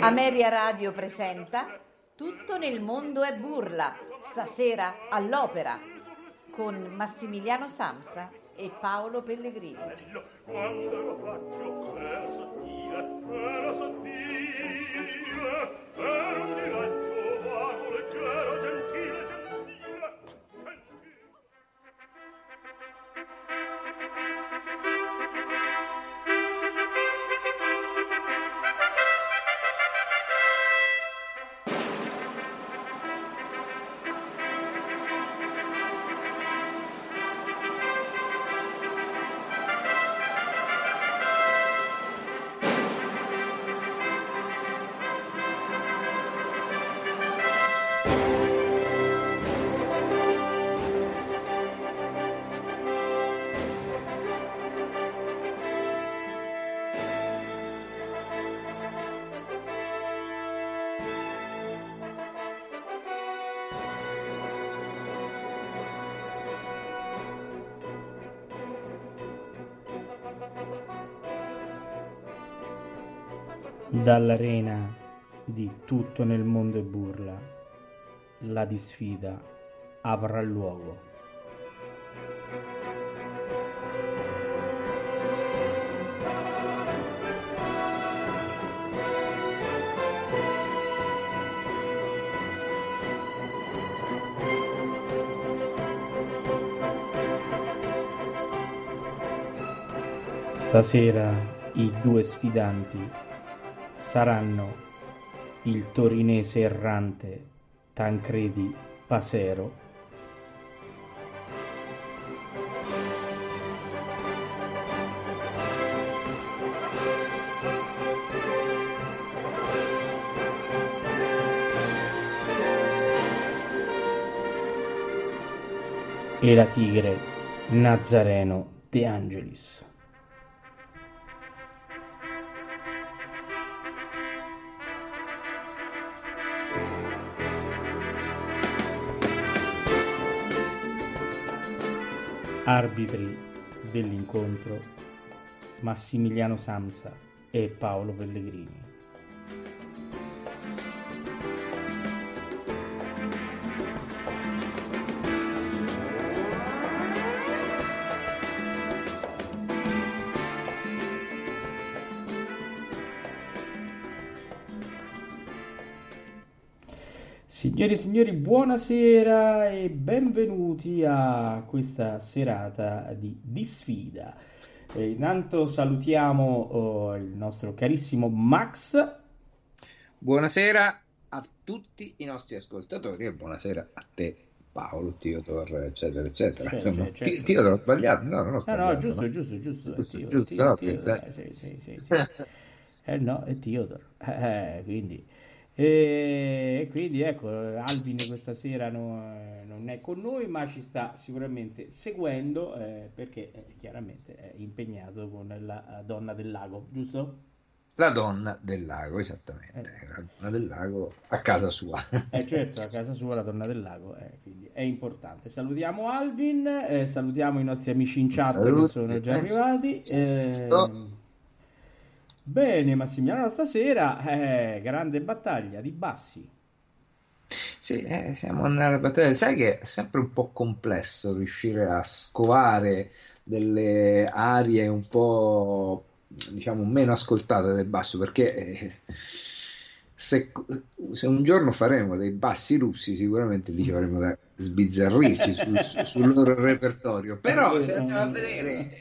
Ameria Radio presenta Tutto nel mondo è burla, stasera all'opera, con Massimiliano Samsa e Paolo Pellegrini. Quando lo faccio era sottile, era sottile, era un Dall'arena di Tutto nel mondo e burla, la disfida avrà luogo. Stasera i due sfidanti saranno il torinese errante Tancredi Pasero e la tigre Nazareno De Angelis. Arbitri dell'incontro Massimiliano Samsa e Paolo Pellegrini. Signore e signori, buonasera e benvenuti a questa serata di, di sfida. Eh, intanto salutiamo oh, il nostro carissimo Max. Buonasera a tutti i nostri ascoltatori e buonasera a te Paolo, Teodor, eccetera, eccetera. Certo, Insomma, certo. Teodor ho sbagliato? No, non ho sbagliato. No, no, giusto, no? giusto, giusto. giusto, giusto Teodor, no, Teodor, eh, sì, sì, sì, eh no, è Teodor. Eh, quindi... E quindi ecco, Alvin questa sera no, non è con noi, ma ci sta sicuramente seguendo eh, perché eh, chiaramente è impegnato con la donna del lago, giusto? La donna del lago, esattamente. Eh. La donna del lago a casa sua. Eh certo, a casa sua la donna del lago, eh, quindi è importante. Salutiamo Alvin, eh, salutiamo i nostri amici in chat Saluti. che sono già arrivati. Eh, Bene, Massimiliano, stasera eh, grande battaglia di bassi. Sì, eh, siamo nella battaglia. Sai che è sempre un po' complesso riuscire a scovare delle arie un po' diciamo meno ascoltate del basso perché eh, se, se, un giorno faremo dei bassi russi sicuramente lì avremo da sbizzarrirci su, su, sul loro repertorio. Però se andiamo a vedere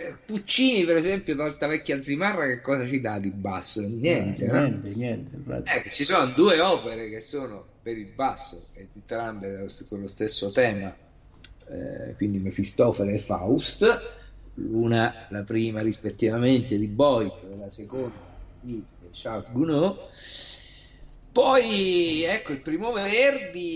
eh, Puccini per esempio tolta vecchia Zimarra che cosa ci dà di basso? niente no, niente, niente eh, ci sono due opere che sono per il basso entrambe con lo stesso tema eh, quindi Mefistofele e Faust. L'una la prima rispettivamente di Boyd la seconda di Charles Gounod. Poi ecco il primo Verdi,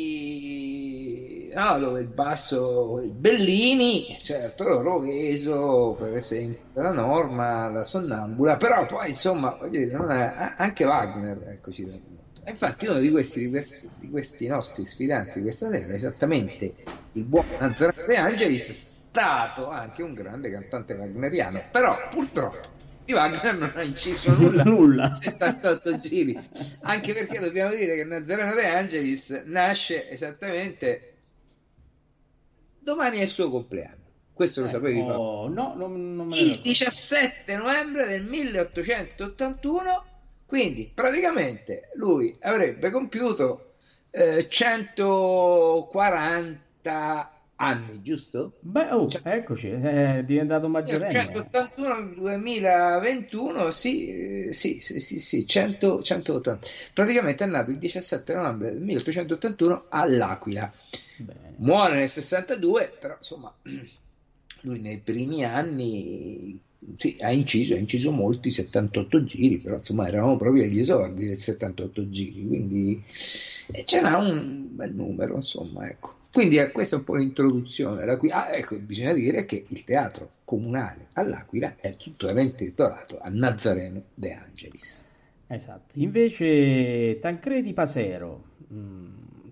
no, dove il basso il Bellini, certo Roveso per esempio, la Norma, la Sonnambula, però poi insomma dire, è, anche Wagner ecco, ci dà molto. Infatti uno di questi, di questi, di questi nostri sfidanti questa sera è esattamente il buon Nazareth De Angelis stato anche un grande cantante wagneriano, però purtroppo di Wagner non ha inciso nulla, nulla. 78 giri, anche perché dobbiamo dire che Nazareno De Angelis nasce esattamente domani è il suo compleanno. Questo lo eh, sapevi? Oh, no, non, non il 17 novembre del 1881, quindi praticamente lui avrebbe compiuto eh, 140 anni, giusto? Beh, oh, cioè, eccoci, è diventato maggiorenne. 181 nel 2021, sì, sì, sì, sì, sì 100, 180. Praticamente è nato il 17 novembre del 1881 all'Aquila. Bene. Muore nel 62, però insomma, lui nei primi anni sì, ha inciso, ha inciso molti 78 giri, però insomma eravamo proprio agli esordi del 78 giri, quindi c'era un bel numero, insomma, ecco. Quindi eh, questa è un po' l'introduzione. Ah, ecco, bisogna dire che il teatro comunale all'Aquila è tuttora intitolato a Nazareno De Angelis. Esatto. Invece Tancredi Pasero, mh, mm,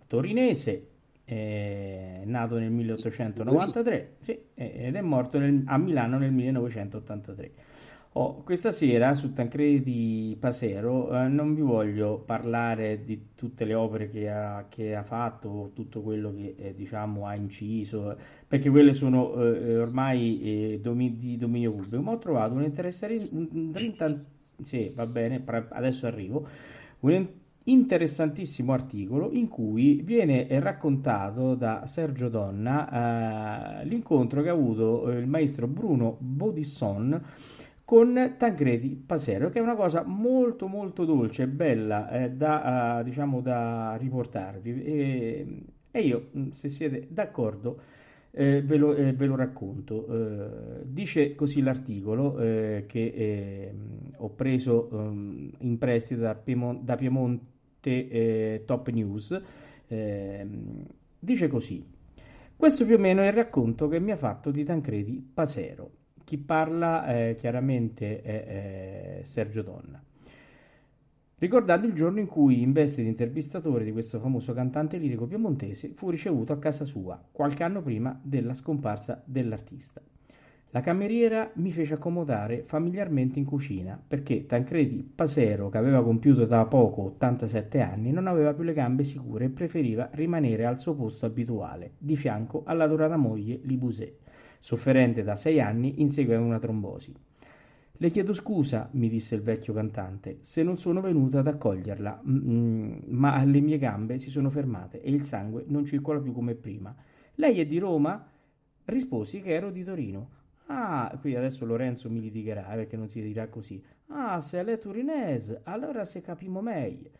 torinese, è nato nel 1893 sì, ed è morto nel, a Milano nel 1983. Oh, questa sera su Tancredi Pasero eh, non vi voglio parlare di tutte le opere che ha, che ha fatto, tutto quello che eh, diciamo ha inciso, perché quelle sono eh, ormai eh, domi, di dominio pubblico, ma ho trovato un interessante, un, 30, sì, va bene, adesso arrivo, un interessantissimo articolo in cui viene raccontato da Sergio Donna eh, l'incontro che ha avuto il maestro Bruno Bodisson con Tancredi Pasero, che è una cosa molto molto dolce e bella eh, da, uh, diciamo, da riportarvi. E, e, io, mm, se siete d'accordo, eh, ve, lo, eh, ve, lo, racconto. Eh, dice così l'articolo eh, che ho preso um, in prestito da, Piemont, da Piemonte eh, Top News. Dice così. Questo più o meno è il racconto che mi ha fatto di Tancredi Pasero. Chi parla eh, chiaramente è, è Sergio Donna. Ricordando il giorno in cui, in veste di intervistatore di questo famoso cantante lirico piemontese, fu ricevuto a casa sua, qualche anno prima della scomparsa dell'artista. La cameriera mi fece accomodare familiarmente in cucina perché Tancredi Pasero, che aveva compiuto da poco 87 anni, non aveva più le gambe sicure e preferiva rimanere al suo posto abituale, di fianco alla dorata moglie Libusè sofferente da sei anni in seguito a una trombosi. Le chiedo scusa, mi disse il vecchio cantante, se non sono venuto ad accoglierla, ma le mie gambe si sono fermate e il sangue non circola più come prima. Lei è di Roma? Risposi che ero di Torino. Ah, qui adesso Lorenzo mi litigherà eh, perché non si dirà così. Ah, se lei è torinese, allora se capimo meglio.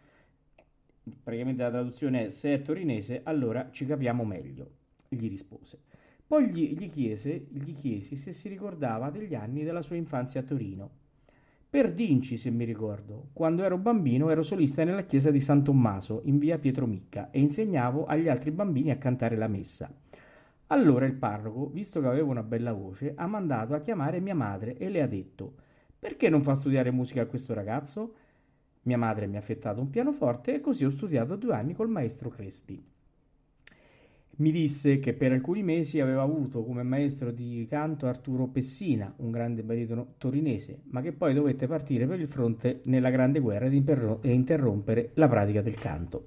Praticamente la traduzione è se è torinese, allora ci capiamo meglio, gli rispose. Poi gli, gli, chiese, gli chiesi se si ricordava degli anni della sua infanzia a Torino. Per Dinci, se mi ricordo, quando ero bambino ero solista nella chiesa di San Tommaso, in via Pietro Micca, e insegnavo agli altri bambini a cantare la messa. Allora il parroco, visto che avevo una bella voce, ha mandato a chiamare mia madre e le ha detto: Perché non fa studiare musica a questo ragazzo? Mia madre mi ha affettato un pianoforte e così ho studiato due anni col maestro Crespi mi disse che per alcuni mesi aveva avuto come maestro di canto Arturo Pessina, un grande baritono torinese, ma che poi dovette partire per il fronte nella Grande Guerra e interrompere la pratica del canto.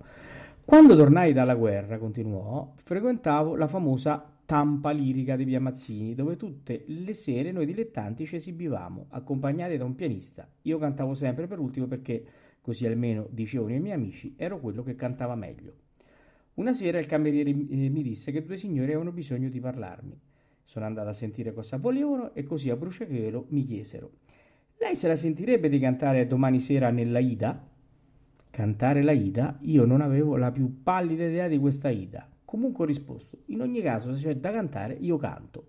Quando tornai dalla guerra, continuò, frequentavo la famosa tampa lirica di Via Mazzini, dove tutte le sere noi dilettanti ci esibivamo, accompagnati da un pianista. Io cantavo sempre per ultimo perché, così almeno dicevano i miei amici, ero quello che cantava meglio. Una sera il cameriere eh, mi disse che due signori avevano bisogno di parlarmi. Sono andata a sentire cosa volevano e così a bruciapelo mi chiesero: Lei se la sentirebbe di cantare domani sera nella Ida? Cantare la Ida? Io non avevo la più pallida idea di questa Ida. Comunque ho risposto: In ogni caso, se c'è da cantare, io canto.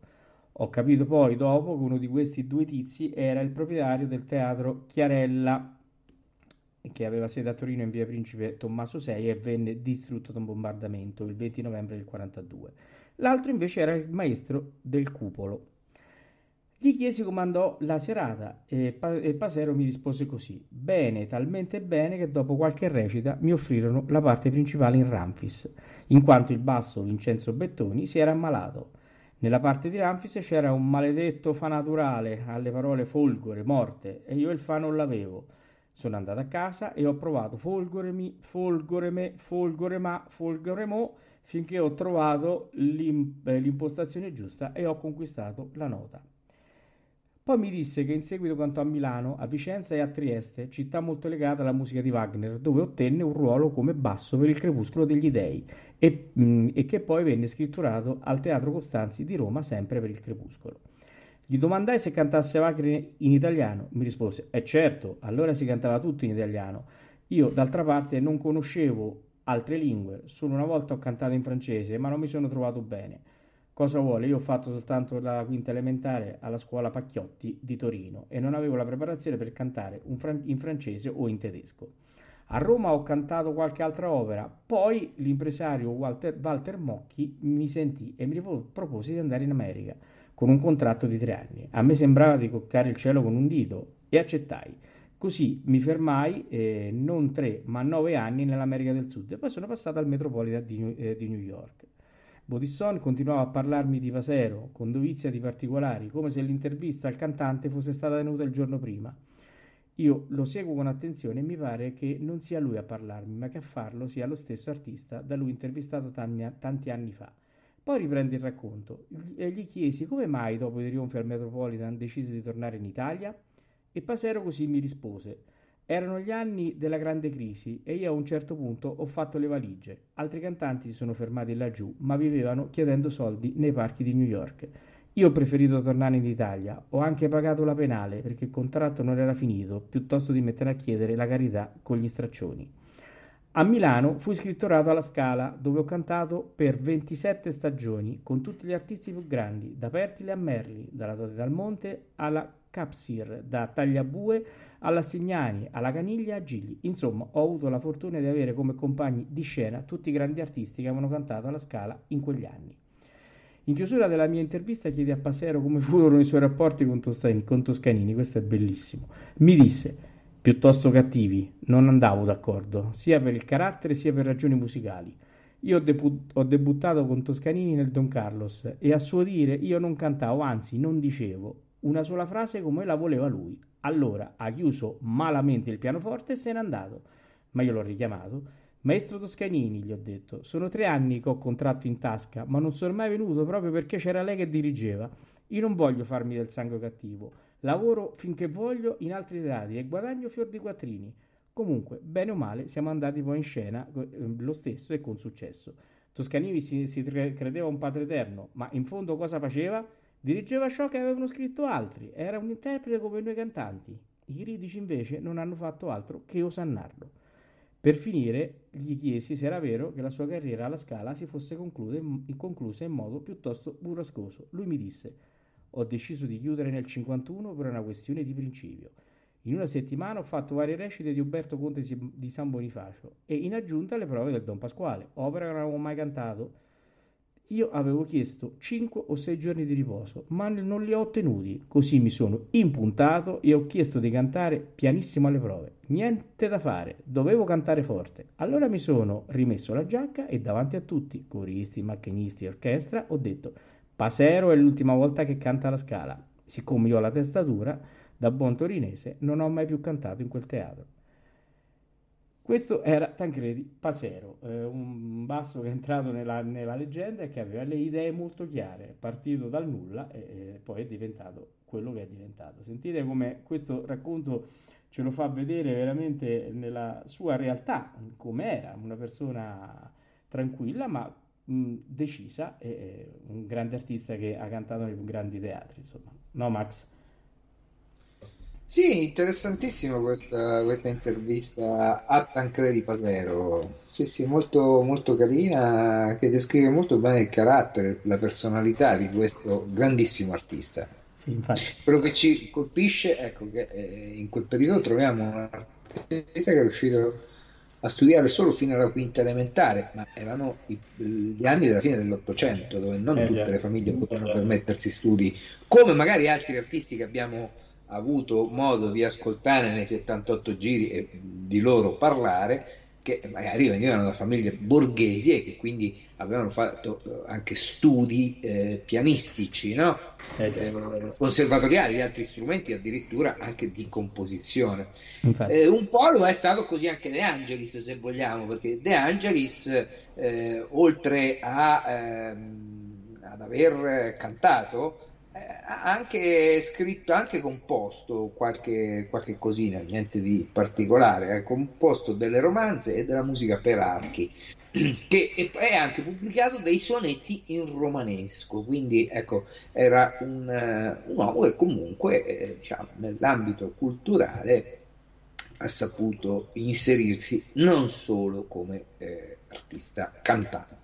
Ho capito poi dopo che uno di questi due tizi era il proprietario del teatro Chiarella che aveva sede a Torino in via Principe Tommaso VI e venne distrutto da un bombardamento il 20 novembre del 42. L'altro invece era il maestro del cupolo. Gli chiesi come andò la serata e, pa- e Pasero mi rispose così: Bene, talmente bene che dopo qualche recita mi offrirono la parte principale in Ramfis, in quanto il basso Vincenzo Bettoni si era ammalato. Nella parte di Ramfis c'era un maledetto fa naturale alle parole folgore, morte, e io il fa non l'avevo. Sono andato a casa e ho provato folgoremi, folgoreme, folgorema, folgoremo, finché ho trovato eh, l'impostazione giusta e ho conquistato la nota. Poi mi disse che in seguito cantò a Milano, a Vicenza e a Trieste, città molto legata alla musica di Wagner, dove ottenne un ruolo come basso per il Crepuscolo degli Dei e, mm, e che poi venne scritturato al Teatro Costanzi di Roma sempre per il Crepuscolo. Gli domandai se cantasse Wagner in italiano. Mi rispose: Eh certo, allora si cantava tutto in italiano. Io, d'altra parte, non conoscevo altre lingue. Solo una volta ho cantato in francese, ma non mi sono trovato bene. Cosa vuole? Io ho fatto soltanto la quinta elementare alla scuola Pacchiotti di Torino e non avevo la preparazione per cantare fran- in francese o in tedesco. A Roma ho cantato qualche altra opera, poi l'impresario Walter, Walter Mocchi mi sentì e mi propose di andare in America con un contratto di tre anni. A me sembrava di toccare il cielo con un dito e accettai. Così mi fermai eh, non tre ma nove anni nell'America del Sud e poi sono passato al Metropolitan di, eh, di New York. Bodisson continuava a parlarmi di Vasero, con dovizia di particolari, come se l'intervista al cantante fosse stata tenuta il giorno prima. Io lo seguo con attenzione e mi pare che non sia lui a parlarmi, ma che a farlo sia lo stesso artista da lui intervistato tanti anni fa. Poi riprende il racconto e gli chiesi come mai dopo i trionfi al Metropolitan decise di tornare in Italia e Pasero così mi rispose erano gli anni della grande crisi e io a un certo punto ho fatto le valigie. Altri cantanti si sono fermati laggiù, ma vivevano chiedendo soldi nei parchi di New York. Io ho preferito tornare in Italia, ho anche pagato la penale perché il contratto non era finito, piuttosto di mettere a chiedere la carità con gli straccioni. A Milano fui scritturato alla Scala, dove ho cantato per 27 stagioni con tutti gli artisti più grandi, da Pertile a Merli, dalla Tote dal Monte alla Capsir, da Tagliabue alla Signani, alla Caniglia a Gigli. Insomma, ho avuto la fortuna di avere come compagni di scena tutti i grandi artisti che avevano cantato alla Scala in quegli anni. In chiusura della mia intervista chiedi a Pasero come furono i suoi rapporti con Toscanini, con Toscanini, questo è bellissimo. Mi disse, piuttosto cattivi, non andavo d'accordo, sia per il carattere sia per ragioni musicali. Io ho, debu- ho, debuttato con Toscanini nel Don Carlos e a suo dire io non cantavo, anzi non dicevo una sola frase come la voleva lui. Allora ha chiuso malamente il pianoforte e se n'è andato. Ma io l'ho richiamato. Maestro Toscanini, gli ho detto, sono tre anni che ho contratto in tasca, ma non sono mai venuto proprio perché c'era lei che dirigeva. Io non voglio farmi del sangue cattivo. Lavoro finché voglio in altri teatri e guadagno fior di quattrini. Comunque, bene o male, siamo andati poi in scena eh, lo stesso e con successo. Toscanini si, si credeva un padre eterno, ma in fondo cosa faceva? Dirigeva ciò che avevano scritto altri, era un interprete come noi cantanti. I critici invece non hanno fatto altro che osannarlo. Per finire, gli chiesi se era vero che la sua carriera alla Scala si fosse conclusa in modo piuttosto burrascoso. Lui mi disse: Ho deciso di chiudere nel 51 per una questione di principio. In una settimana ho fatto varie recite di Umberto Conte di San Bonifacio e in aggiunta le prove del Don Pasquale, opera che non avevo mai cantato io avevo chiesto 5 o 6 giorni di riposo, ma non li ho ottenuti, così mi sono impuntato e ho chiesto di cantare pianissimo alle prove. Niente da fare, dovevo cantare forte. Allora mi sono rimesso la giacca e davanti a tutti, coristi, macchinisti orchestra, ho detto Pasero è l'ultima volta che canta la scala. Siccome io ho la testatura, da buon torinese, non ho mai più cantato in quel teatro. Questo era Tancredi Pasero, eh, un basso che è entrato nella, nella, leggenda e che aveva le idee molto chiare, partito dal nulla e, e, poi è diventato quello che è diventato. Sentite come questo racconto ce lo fa vedere veramente nella sua realtà, come era, una persona tranquilla ma mh, decisa e un grande artista che ha cantato nei più grandi teatri, insomma. No Max? Sì, interessantissima questa, questa intervista a Tancredi Pasero. Sì, sì, molto, molto carina, che descrive molto bene il carattere, la personalità di questo grandissimo artista. Sì, infatti. Quello che ci colpisce, ecco, che eh, in quel periodo troviamo un artista che è riuscito a studiare solo fino alla quinta elementare, ma erano i, gli anni della fine dell'Ottocento, dove non eh, tutte le famiglie potevano permettersi studi, come magari altri artisti che abbiamo avuto modo di ascoltare nei 78 giri e di loro parlare, che magari venivano da famiglie borghesi e che quindi avevano fatto eh, anche studi eh, pianistici, no? eh, eh, conservatoriali di altri strumenti, addirittura anche di composizione. Eh, un po' lo è stato così anche De Angelis, se vogliamo, perché De Angelis, eh, oltre a, ehm, ad aver cantato, ha anche scritto, anche composto qualche, qualche cosina, niente di particolare, ha composto delle romanze e della musica per archi, che è anche pubblicato dei sonetti in romanesco, quindi ecco, era un, un uomo che comunque eh, diciamo, nell'ambito culturale ha saputo inserirsi non solo come eh, artista cantante.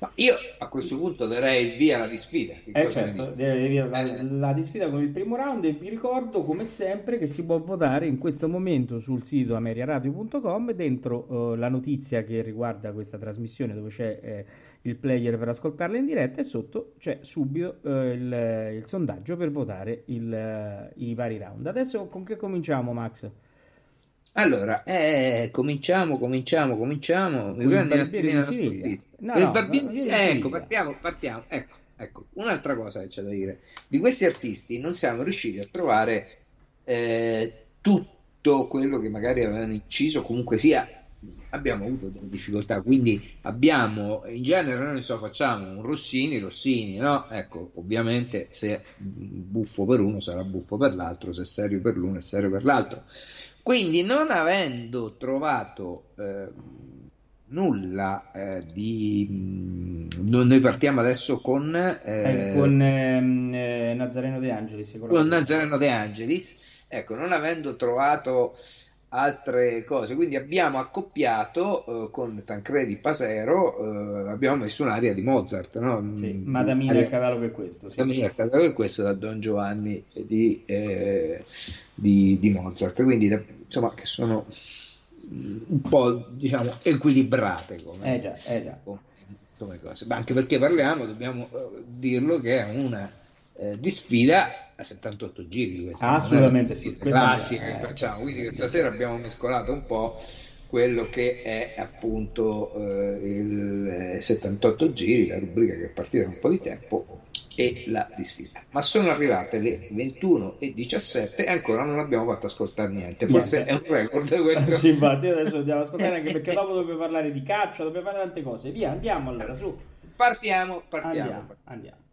Ma io a questo punto darei via la disfida. Eh certo, via la, la, disfida con il primo round e vi ricordo come sempre che si può votare in questo momento sul sito ameriaradio.com dentro uh, la notizia che riguarda questa trasmissione dove c'è eh, il player per ascoltarla in diretta e sotto c'è subito uh, il, il, sondaggio per votare il, uh, i vari round. Adesso con che cominciamo Max? Allora, eh, cominciamo, cominciamo, cominciamo. Mi prendi un attimino no, no, barbiere... no, ecco, partiamo, partiamo. Ecco, ecco, un'altra cosa che c'è da dire. Di questi artisti non siamo riusciti a trovare eh, tutto quello che magari avevano inciso, comunque sia, abbiamo avuto delle difficoltà, quindi abbiamo, in genere noi so, facciamo un Rossini, Rossini, no? Ecco, ovviamente se buffo per uno sarà buffo per l'altro, se serio per l'uno è serio per l'altro. Quindi non avendo trovato eh, nulla eh, di... Mm, noi partiamo adesso con... Eh, eh con ehm, eh, Nazareno De Angelis. Con Nazareno De Angelis. Ecco, non avendo trovato altre cose. Quindi abbiamo accoppiato eh, con Tancredi Pasero, eh, abbiamo messo un'aria di Mozart. No? Sì, Madamina aria... il catalogo è questo. Sì. Madamina il catalogo è questo da Don Giovanni di, eh, di, di Mozart. Quindi insomma che sono un po' diciamo equilibrate come, eh già, eh già. come, come cose. Ma anche perché parliamo, dobbiamo eh, dirlo che è una eh, di sfida a 78 giri. Questa, Assolutamente sì. Classiche, facciamo. Quindi stasera abbiamo mescolato un po' quello che è appunto eh, il 78 eh, giri, la rubrica che è partita da un po' di tempo e la disfida. Ma sono arrivate le 21 e 17 e ancora non abbiamo fatto ascoltare niente. Forse niente. è un record questo. sì, infatti adesso dobbiamo ascoltare anche perché dopo dobbiamo parlare di caccia, dobbiamo fare tante cose. Via, andiamo allora, su. Partiamo, partiamo. Andiamo, andiamo.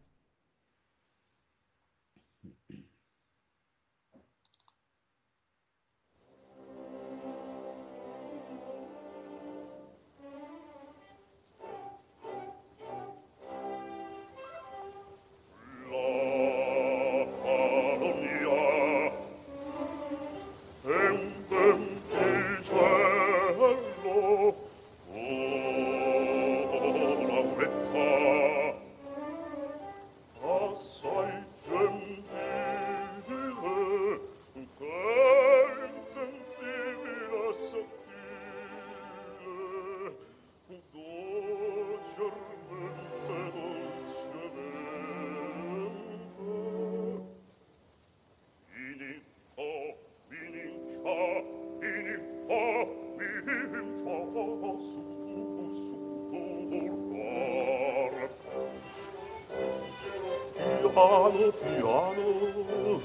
piano piano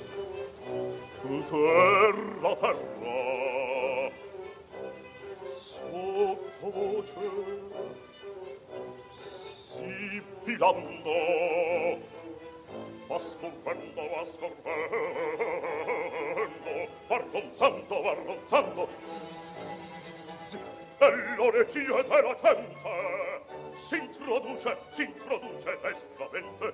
su terra terra. Sottovoce sibilando va scorrendo va scorrendo va ronzando va ronzando e l'orecchio della gente si introduce destamente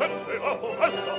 sempre a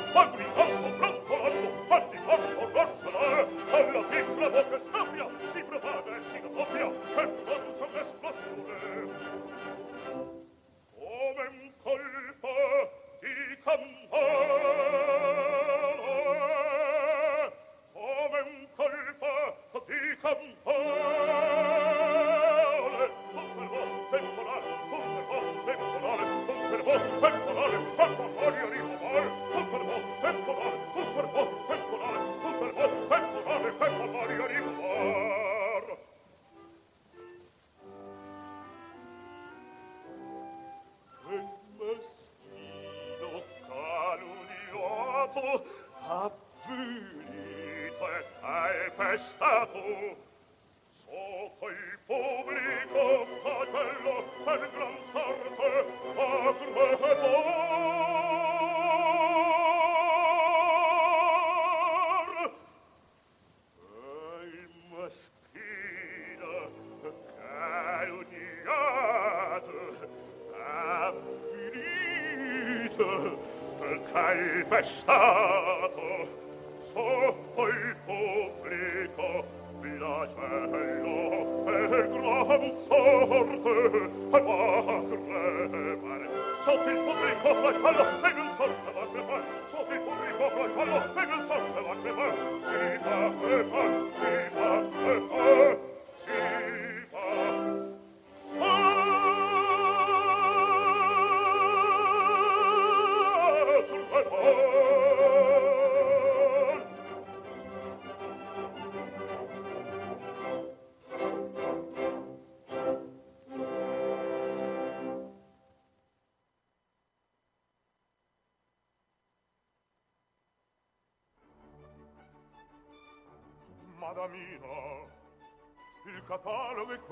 è stato sotto il pubblico viacello e gran sorte e va crepare sotto il pubblico flagello e gran sorte va crepare sotto il pubblico flagello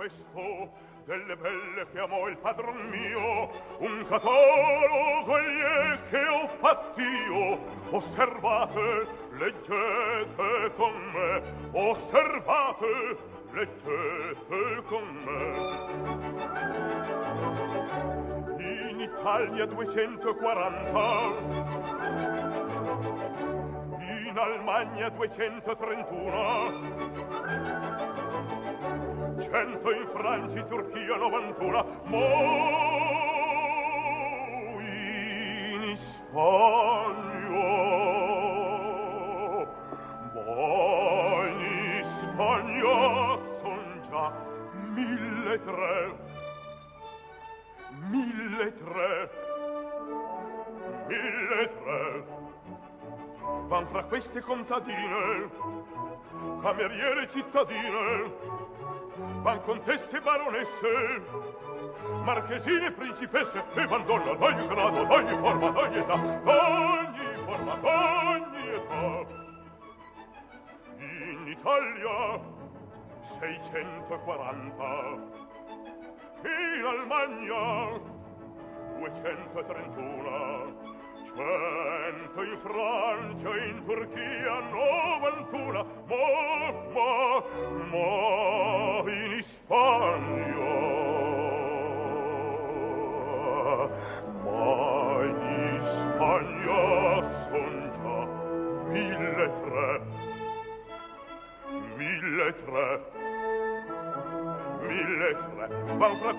questo delle belle che amò il padron mio un catalogo egli che ho fatt'io osservate leggete con me osservate leggete con me. In Italia 240 in Almagna 231 cento in Francia Turchia 91 mo in Spagna. Mo in Spagna son già mille tre mille tre mille tre. Van fra queste contadine cameriere cittadine van contesse baronesse marchesine principesse e madonna d'ogni grado d'ogni forma d'ogni età d'ogni forma d'ogni età. In Italia 640 in Almagna 231 100 in Francia in Turchia 9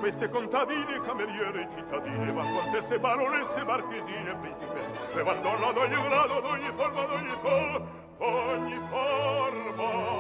queste contadine, cameriere, cittadine, ma contesse, baronesse, marchesine, principe, le ad ogni grado, ad ogni forma, ad ogni forma, ogni forma.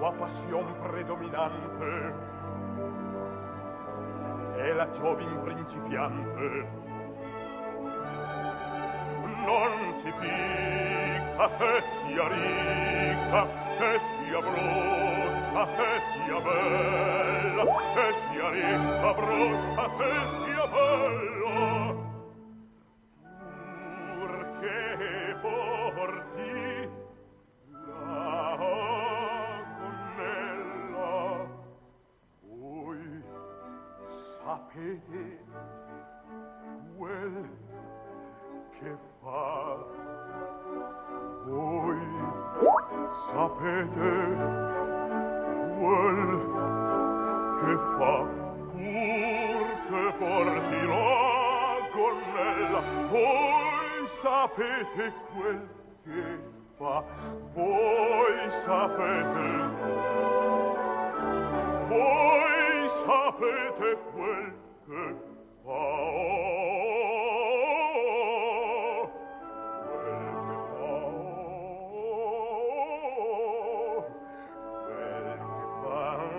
sua passion predominante. È la giovin principiante. Non si picca se sia ricca se sia brutta se sia bella se sia ricca brutta se sia bella. sapete quel che fa voi sapete quel che fa pur che porti la gonnella voi sapete quel che fa voi sapete sapete quel che fao quel che fao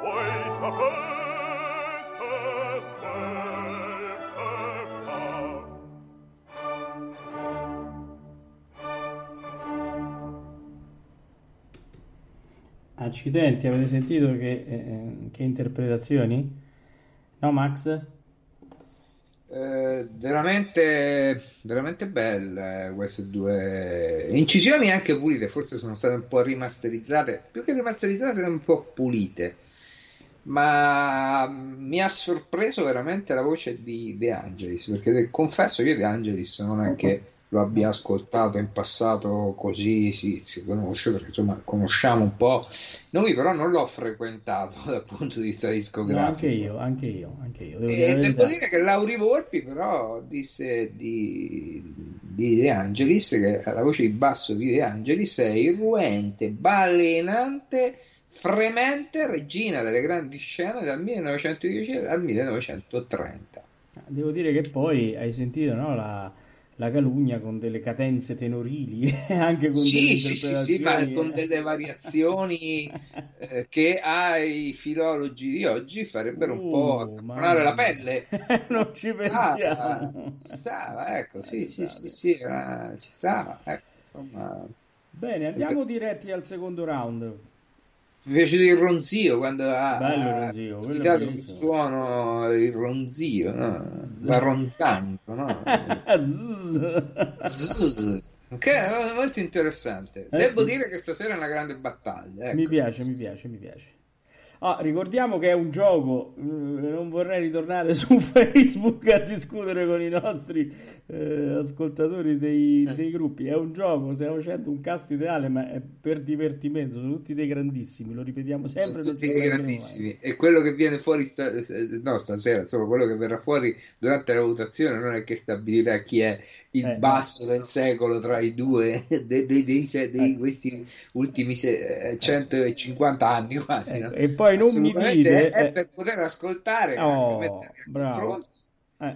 quel che fao Accidenti, avete sentito che, eh, che interpretazioni? No, Max? Eh, veramente, veramente belle queste due incisioni anche pulite, forse sono state un po' rimasterizzate, più che rimasterizzate, un po' pulite. Ma mi ha sorpreso veramente la voce di De Angelis, perché confesso che De Angelis non è che lo abbia ascoltato in passato così si, si conosce perché insomma conosciamo un po' noi però non l'ho frequentato dal punto di vista discografico. No, anche io, anche io, anche io. Devo e dire la devo dire che Lauri Volpi però disse di, di De Angelis che la voce di basso di De Angelis è irruente, balenante fremente regina delle grandi scene dal 1910 al 1930 Devo dire che poi hai sentito no, la, la Calugna con delle cadenze tenorili, anche con delle Sì, sì, sì, sì, ma con delle variazioni eh, che ai filologi di oggi farebbero un po' Uh, accapponare la pelle. non ci Stava, pensiamo. ci stava, ecco, sì, sì, Pensate. sì, sì, era- ci stava, ecco, insomma. Bene, andiamo diretti al secondo round. Mi piace il ronzio quando ha, Bello ronzio, il bellissimo. suono, il ronzio, no? va rontando, no? Zzz. Che è molto interessante. Eh, Devo sì. dire che stasera è una grande battaglia. Ecco. Mi piace, mi piace, mi piace. Ah, ricordiamo che è un gioco, eh, non vorrei ritornare su Facebook a discutere con i nostri eh, ascoltatori dei, dei gruppi. È un gioco, stiamo facendo un cast ideale, ma è per divertimento. Sono tutti dei grandissimi, lo ripetiamo sempre. Sono tutti mai. grandissimi e quello che viene fuori sta- eh, no, stasera insomma quello che verrà fuori durante la votazione non è che stabilirà chi è il Eh, basso del secolo tra i due dei, dei- dei se- dei- Eh. questi ultimi se- eh, 150 anni quasi no? E poi non mi dite... è, è eh, per poter ascoltare Oh, a bravo. confronto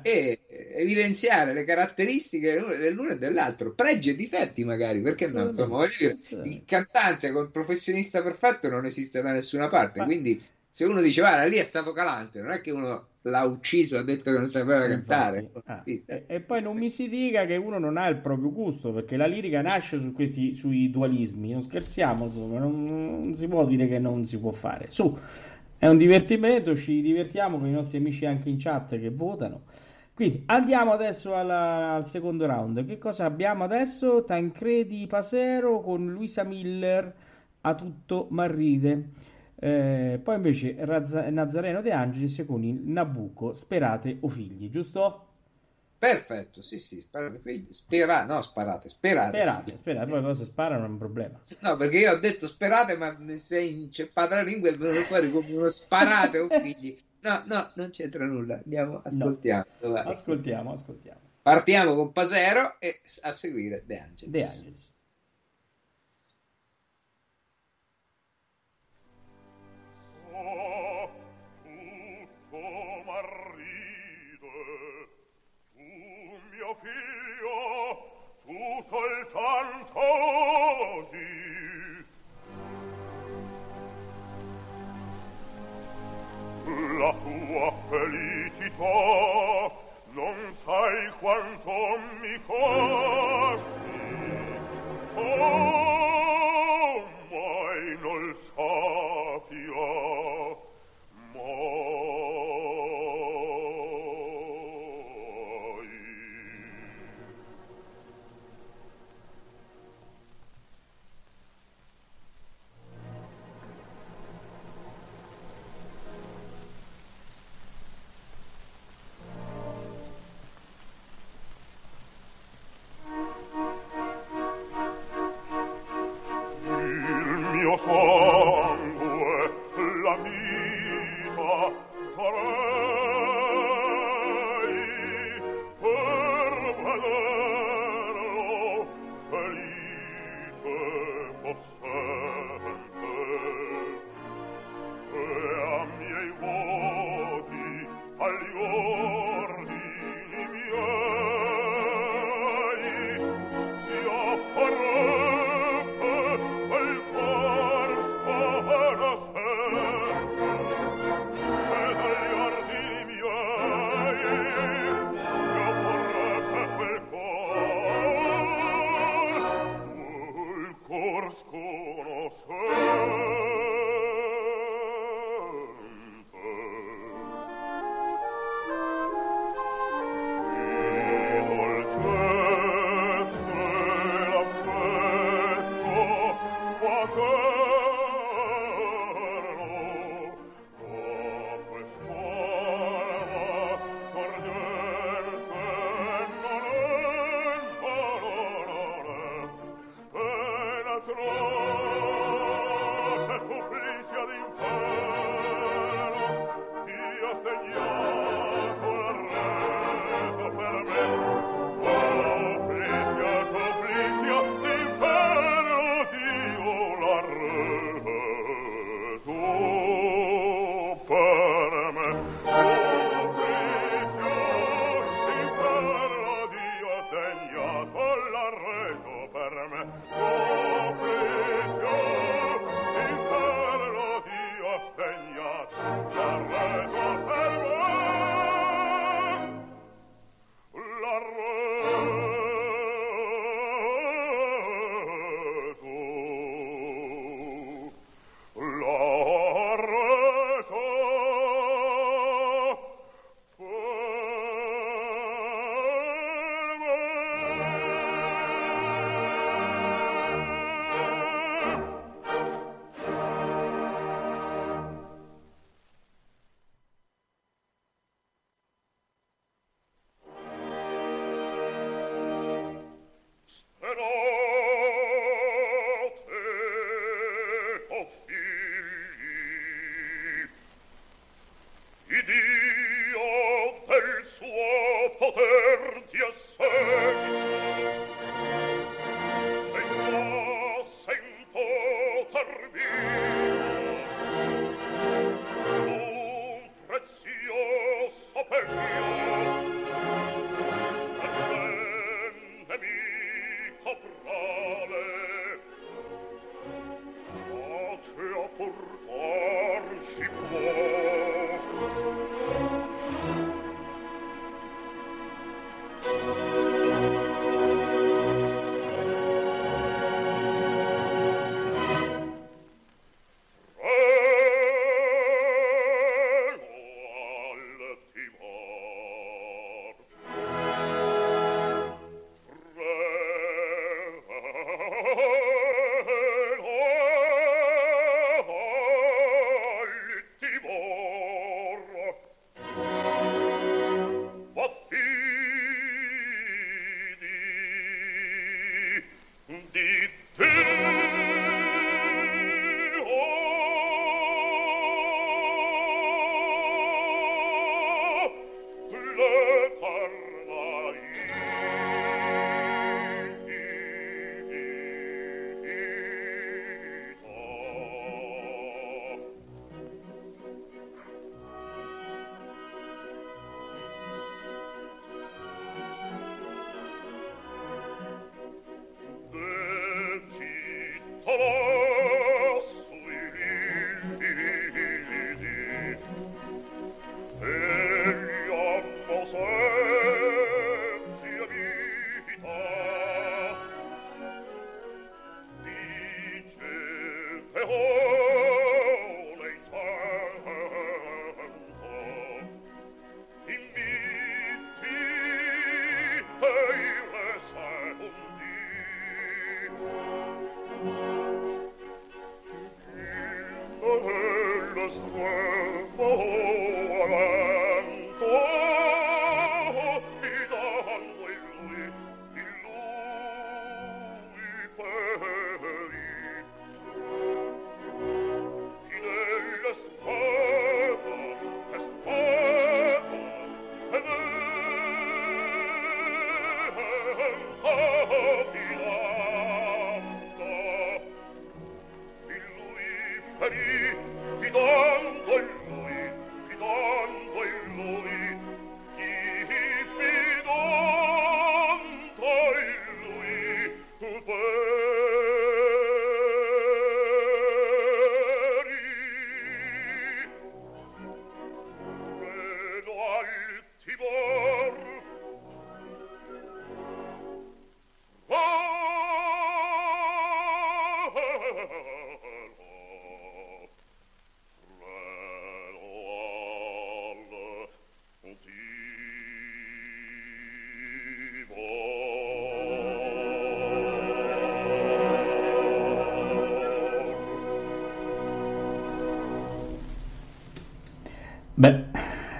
eh, e evidenziare le caratteristiche dell'uno e dell'altro, pregi e difetti magari, perché no? Insomma, voglio dire, il cantante col professionista perfetto non esiste da nessuna parte, quindi se uno dice guarda lì è stato calante, non è che uno l'ha ucciso, ha detto che non sapeva cantare. Infatti, ah, Sì, e, sì, e poi non mi si dica che uno non ha il proprio gusto, perché la lirica nasce su questi, sui dualismi, non scherziamo, insomma, non, non si può dire che non si può fare. Su, è un divertimento, ci divertiamo con i nostri amici anche in chat che votano. Quindi andiamo adesso alla- al secondo round. Che cosa abbiamo adesso? Tancredi Pasero con Luisa Miller a tutto Marride. Eh, poi invece Razza- Nazareno De Angelis con il Nabucco, Sperate o figli, giusto? Perfetto, sì, sì, sparate, spera, no, sparate, sperate. Sperate, sperate, poi cosa sparano è un problema. No, perché io ho detto sperate, ma mi sei inceppata la lingua e è venuto fuori come uno sparate o figli. No, no, non c'entra nulla. Andiamo, ascoltiamo. vai. Ascoltiamo, ascoltiamo. Partiamo con Pasero e a seguire De Angelis. De Angelis. Oh, mio figlio, tu soltanto di. La tua felicità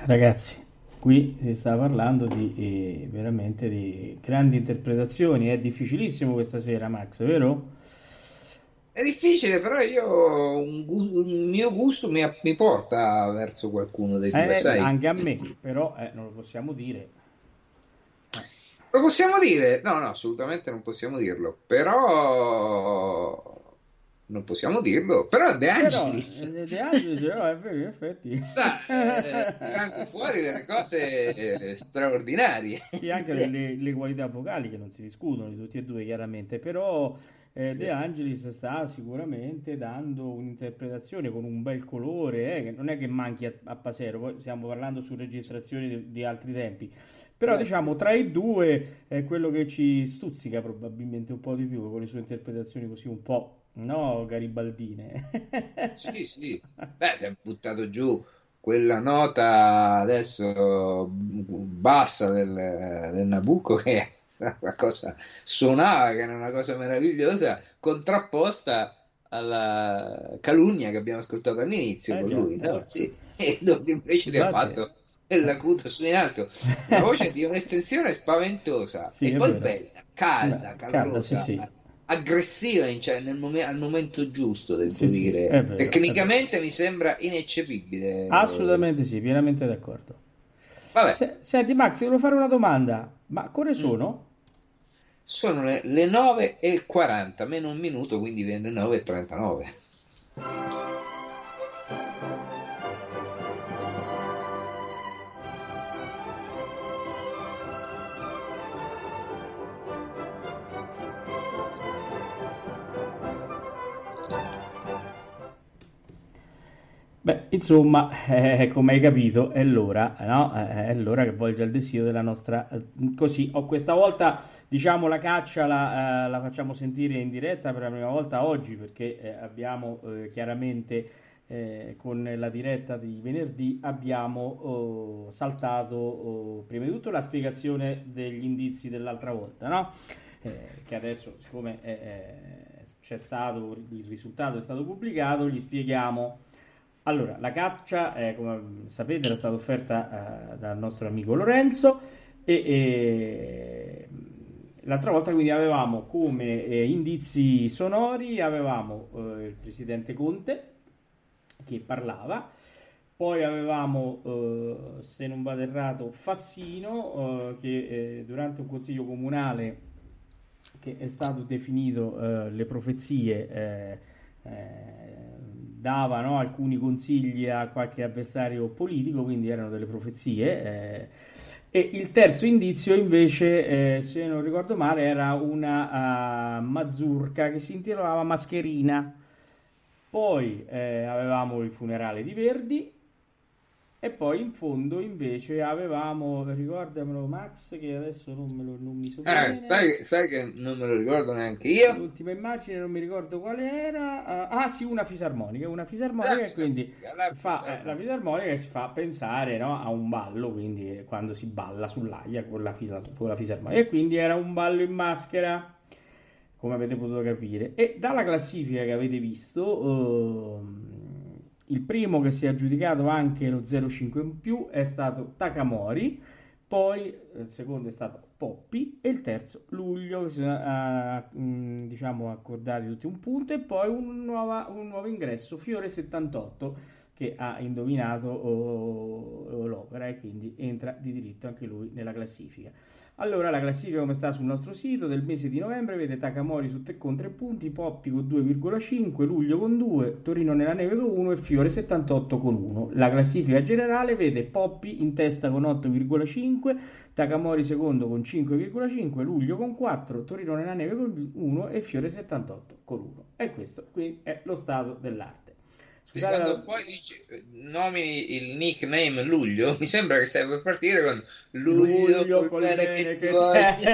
ragazzi, qui si sta parlando di eh, veramente di grandi interpretazioni. È difficilissimo questa sera, Max, vero? È difficile, però io un, un mio gusto mi, mi porta verso qualcuno dei due, Eh, sai? anche a me, però eh, non lo possiamo dire. Lo possiamo dire? No, no, assolutamente non possiamo dirlo. Però possiamo dirlo. Però De Però, Angelis eh, De Angelis, no, è vero, in effetti. sta eh, fuori delle cose eh, straordinarie. Sì, anche le, le qualità vocali che non si discutono di tutti e due, chiaramente, però eh, De Angelis sta sicuramente dando un'interpretazione con un bel colore, eh, che non è che manchi a, a Pasero, stiamo parlando su registrazioni di, di altri tempi, però Eh. diciamo tra i due è quello che ci stuzzica probabilmente un po' di più con le sue interpretazioni così un po', no, garibaldine. Sì, sì. Beh, ti ha buttato giù quella nota adesso bassa del, del Nabucco che è una cosa suonava che era una cosa meravigliosa, contrapposta alla calunnia che abbiamo ascoltato all'inizio Eh con lui, eh no? già. Sì. E dove invece ti ha fatto l'acuto su in alto, una voce di un'estensione spaventosa Sì, e poi vero. bella, calda, calda, calorosa, sì, sì aggressiva cioè, mom- al momento giusto, del sì, dire. Vero, Tecnicamente mi sembra ineccepibile. Assolutamente sì, pienamente d'accordo. Vabbè. Se- senti Max, volevo fare una domanda, ma come mm. sono? Mm. Sono le, le 40 meno un minuto, quindi 29 e 39. Beh, insomma, eh, come hai capito, è l'ora, no? Eh, È l'ora che volge al destino della nostra... eh, Così, oh, questa volta, diciamo, la caccia la, eh, la facciamo sentire in diretta per la prima volta oggi, perché eh, abbiamo eh, chiaramente, eh, con la diretta di venerdì, abbiamo oh, saltato, oh, prima di tutto, la spiegazione degli indizi dell'altra volta, no? Eh, che adesso, siccome eh, eh, c'è stato, il risultato è stato pubblicato, gli spieghiamo... Allora, la caccia, eh, come sapete, era stata offerta eh, dal nostro amico Lorenzo e, e l'altra volta quindi avevamo come eh, indizi sonori, avevamo eh, il presidente Conte che parlava, poi avevamo, eh, se non vado errato, Fassino eh, che durante un consiglio comunale che è stato definito le profezie eh, eh, dava no, alcuni consigli a qualche avversario politico, quindi erano delle profezie. eh, e il terzo indizio invece, eh, se non ricordo male, era una ah, mazurka che si intitolava Mascherina. Poi eh, avevamo il funerale di Verdi e poi in fondo invece avevamo, ricordamelo Max, che adesso non, me lo, non mi so Eh, sai, sai che non me lo ricordo neanche io. L'ultima immagine non mi ricordo qual era. Ah, ah, sì, una fisarmonica. Una fisarmonica e quindi la fa, fisarmonica. eh, la fisarmonica si fa pensare no, a un ballo, quindi eh, quando si balla sull'aia con la, fisa- con la fisarmonica. E quindi era un ballo in maschera, come avete potuto capire. E dalla classifica che avete visto, ehm, il primo che si è aggiudicato anche lo 0,5 in più è stato Takamori. Poi eh, il secondo è stato Poppi e il terzo Luglio che si sono ah, mh, diciamo accordati tutti un punto e poi un, nuova- un nuovo ingresso Fiore 78 che ha indovinato oh, l'opera e quindi entra di diritto anche lui nella classifica. Allora la classifica come sta sul nostro sito del mese di novembre vede Takamori su te con 3 punti, Poppi con 2,5, Luglio con 2, Torino nella neve con 1 e Fiore 78 con 1. La classifica generale vede Poppi in testa con 8,5, Takamori secondo con 5,5, Luglio con 4, Torino nella neve con 1 e Fiore 78 con 1. E questo qui è lo stato dell'arte. Scusate, quando la- poi dici, nomini il nickname Luglio, mi sembra che stai per partire con Luglio, Luglio col bene che che ti voglio.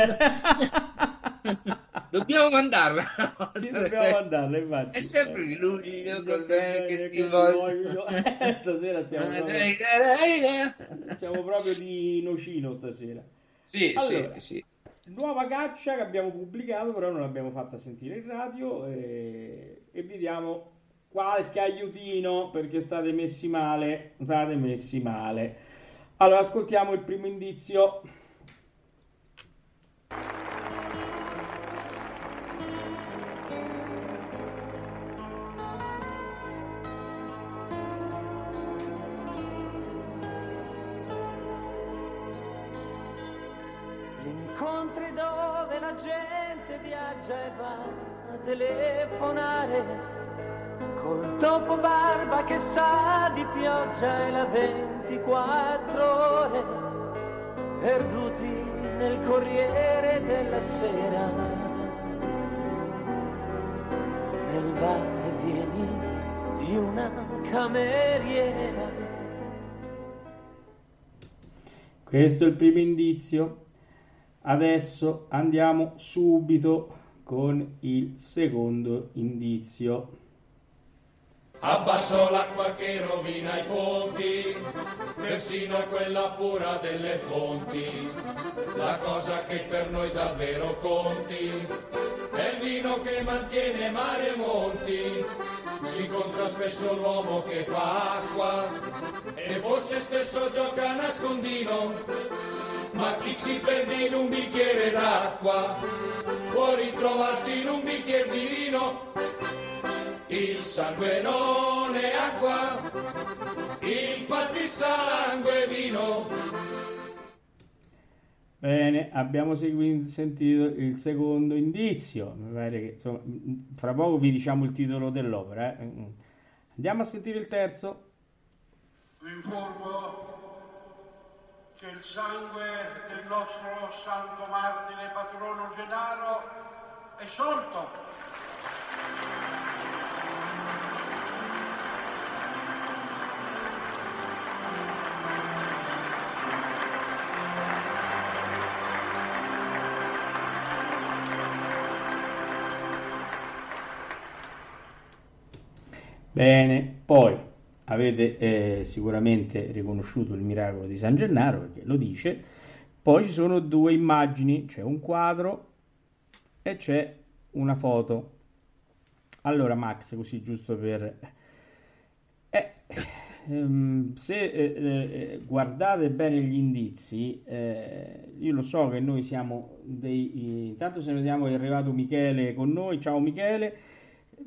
Dobbiamo mandarla. Sì, dobbiamo andarla, infatti. È sempre di luglio col bene che ti voglio. Eh, Stasera stiamo Ah, proprio, stiamo proprio di nocino stasera. Sì, Allora. sì, sì. Nuova caccia che abbiamo pubblicato, però non l'abbiamo fatta sentire in radio e, e vi diamo qualche aiutino perché state messi male, state messi male. Allora, ascoltiamo il primo indizio. Incontri dove la gente viaggia e va a telefonare col topo barba che sa di pioggia e la 24 ore perduti nel corriere della sera nel va vieni di una cameriera Questo è il primo indizio. Adesso andiamo subito con il secondo indizio. Abbasso l'acqua che rovina i ponti, persino quella pura delle fonti. La cosa che per noi davvero conti è il vino che mantiene mare e monti. Si incontra spesso l'uomo che fa acqua e forse spesso gioca a nascondino. Ma chi si perde in un bicchiere d'acqua può ritrovarsi in un bicchiere di vino. Bene, abbiamo segui- sentito il secondo indizio. Mi insomma, fra poco vi diciamo il titolo dell'opera. eh. Mm. Andiamo a sentire il terzo. Vi informo che il sangue del nostro santo martire patrono Gennaro è sciolto. Bene, poi avete eh, sicuramente riconosciuto il miracolo di San Gennaro perché lo dice. Poi ci sono due immagini, c'è un quadro e c'è una foto. Allora, Max, così giusto per... Eh, ehm, se eh, eh, guardate bene gli indizi, eh, io lo so che noi siamo dei... Intanto salutiamo che è arrivato Michele con noi. Ciao Michele.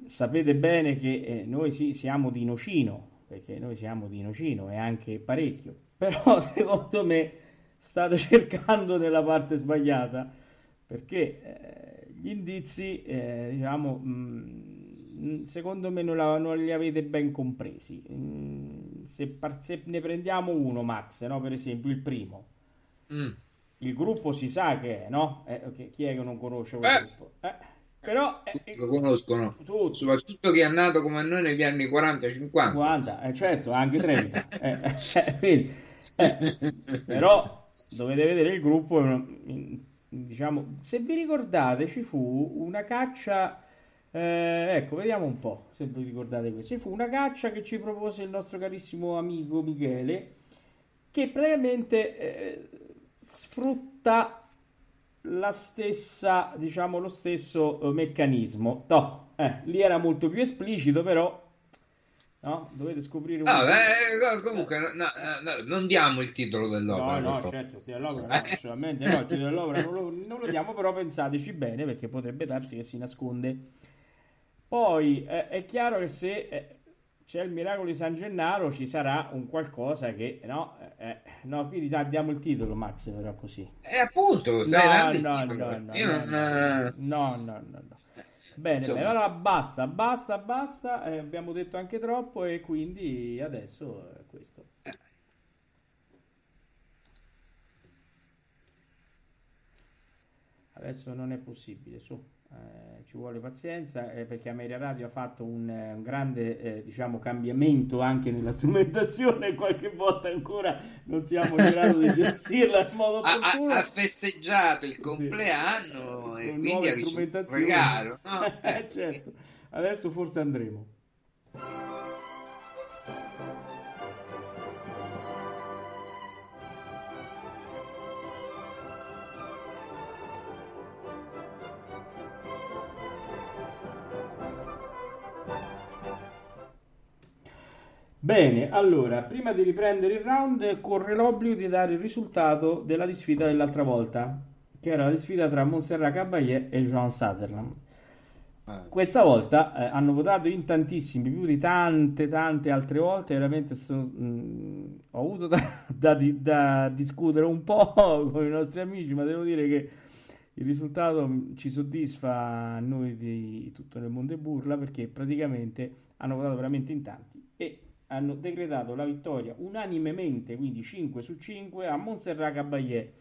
Sapete bene che eh, noi sì, siamo di Nocino, perché noi siamo di Nocino e anche parecchio, però secondo me state cercando nella parte sbagliata, perché eh, gli indizi, eh, diciamo, mh, secondo me non, la- non li avete ben compresi. Mm, se, par- se ne prendiamo uno, Max, no? Per esempio il primo, Mm. il gruppo si sa che è, no? Eh, ok, Chi è che non conosce quel Eh. gruppo? Eh, però... eh, Tutti lo conoscono, tutti. soprattutto chi è nato come noi negli anni 40-50. 50, eh, certo, anche 30. eh, eh, quindi, eh, però dovete vedere il gruppo, diciamo, se vi ricordate ci fu una caccia, eh, ecco, vediamo un po' se vi ricordate questo, ci fu una caccia che ci propose il nostro carissimo amico Michele, che praticamente eh, sfrutta la stessa, diciamo, lo stesso eh, meccanismo. No, eh, lì era molto più esplicito, però no, dovete scoprire un Ah, beh, comunque, no, no, no, non diamo il titolo No, dell'opera. no, favore. certo, dell'opera no, assolutamente no, il titolo dell'opera non lo, non lo diamo, però pensateci bene perché potrebbe darsi che si nasconde. Poi eh, è chiaro che se eh, c'è il miracolo di San Gennaro ci sarà un qualcosa che, no, eh, no, quindi dai, diamo il titolo Max, però così. E appunto, No, no, no, no, Io no, non, no, eh, no, no, no, no. Bene, bene, allora basta, basta, basta, eh, abbiamo detto anche troppo e quindi adesso è questo. Adesso non è possibile, su. Eh, ci vuole pazienza eh, perché Ameria Radio ha fatto un, eh, un grande eh, diciamo, cambiamento anche nella strumentazione qualche volta ancora non siamo in grado di gestirla in modo opportuno. ha- ha festeggiato il Sì. compleanno e Con quindi ha ricevuto un regalo. no? Eh, certo. Adesso forse andremo. Bene, allora, prima di riprendere il round, corre l'obbligo di dare il risultato della disfida dell'altra volta, che era la disfida tra Montserrat Caballé e Joan Sutherland. eh. Questa volta eh, hanno votato in tantissimi, più di tante, tante altre volte. Veramente sono- mh, ho avuto da, da da discutere un po' con i nostri amici, ma devo dire che il risultato mh, ci soddisfa a noi di tutto nel mondo e burla perché praticamente hanno votato veramente in tanti e hanno decretato la vittoria unanimemente, quindi 5 su 5, a Montserrat Caballé.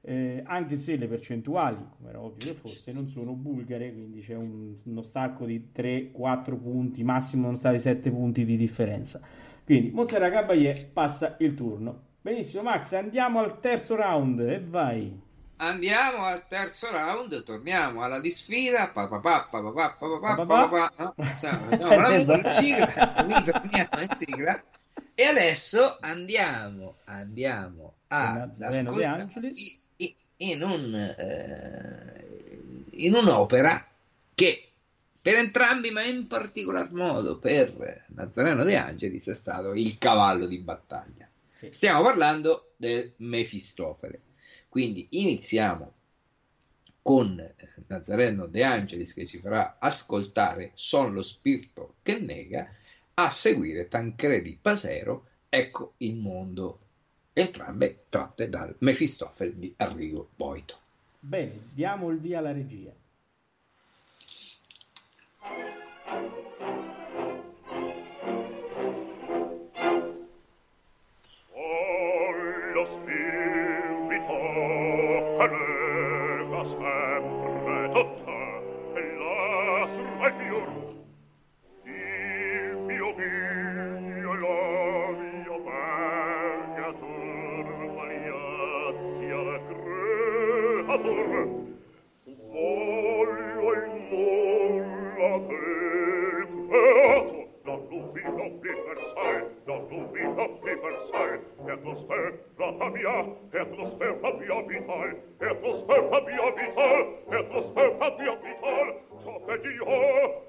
Eh, anche se le percentuali, come era ovvio che fosse, non sono bulgare, quindi c'è un- uno stacco di 3-4 punti, massimo sono stati 7 punti di differenza. Quindi Montserrat Caballé passa il turno. Benissimo, Max, andiamo al terzo round e vai. Andiamo al terzo round, torniamo alla disfida. E adesso andiamo, andiamo ad in, un, eh, in un'opera che per entrambi, ma in particolar modo per Nazareno De Angelis, è stato il cavallo di battaglia. Sì. Stiamo parlando del Mefistofele. Quindi iniziamo con eh, Nazareno De Angelis che ci farà ascoltare Son lo spirito che nega, a seguire Tancredi Pasero, Ecco il mondo, entrambe tratte dal Mefistofele di Arrigo Boito. Bene, diamo il via alla regia. atmosfera mia, atmosfera mia vital, atmosfera mia vital, atmosfera mia vital, so che Dio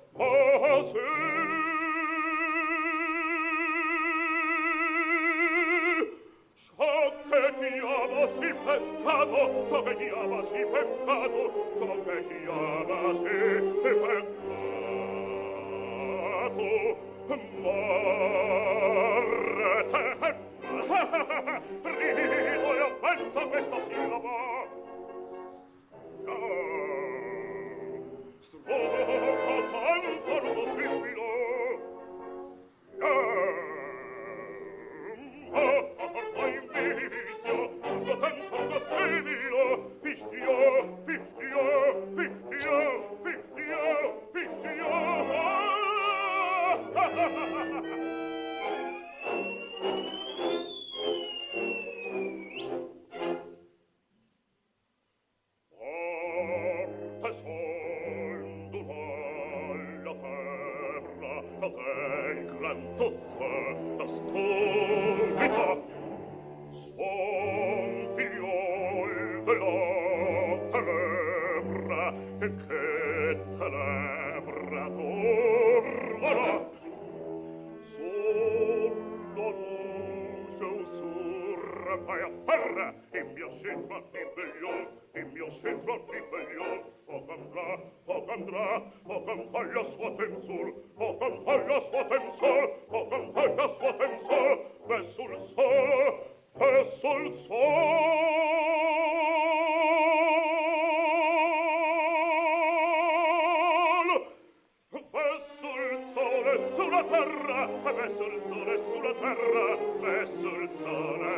terra, verso il sole sulla terra, verso il sole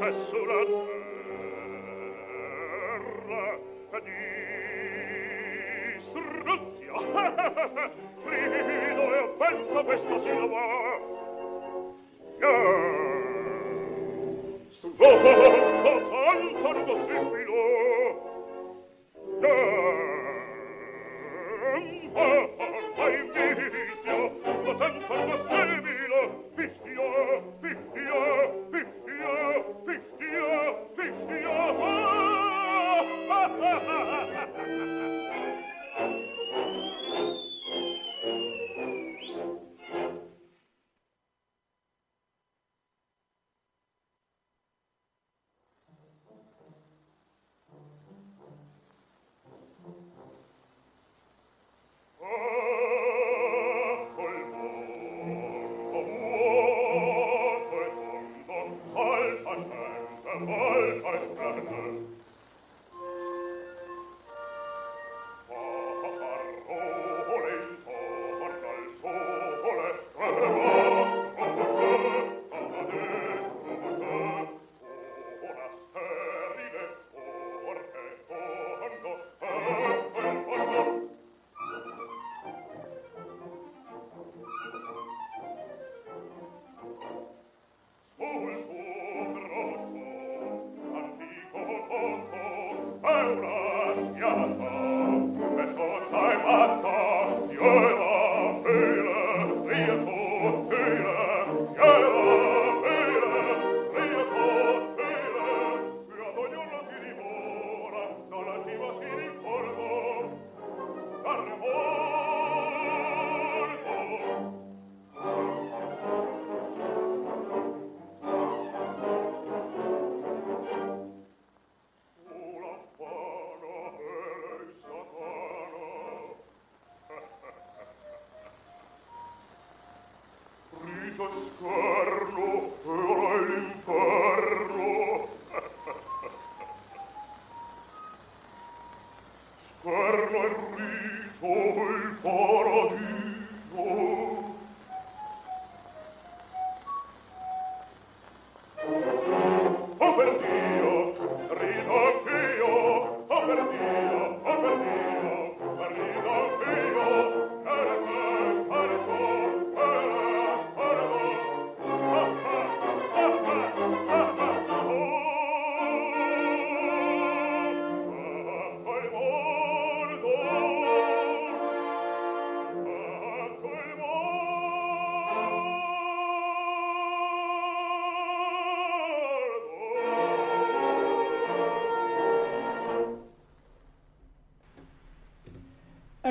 e sulla terra, di Rido e penso questa sillaba. Yeah. Stuvo, tanto non sibilo.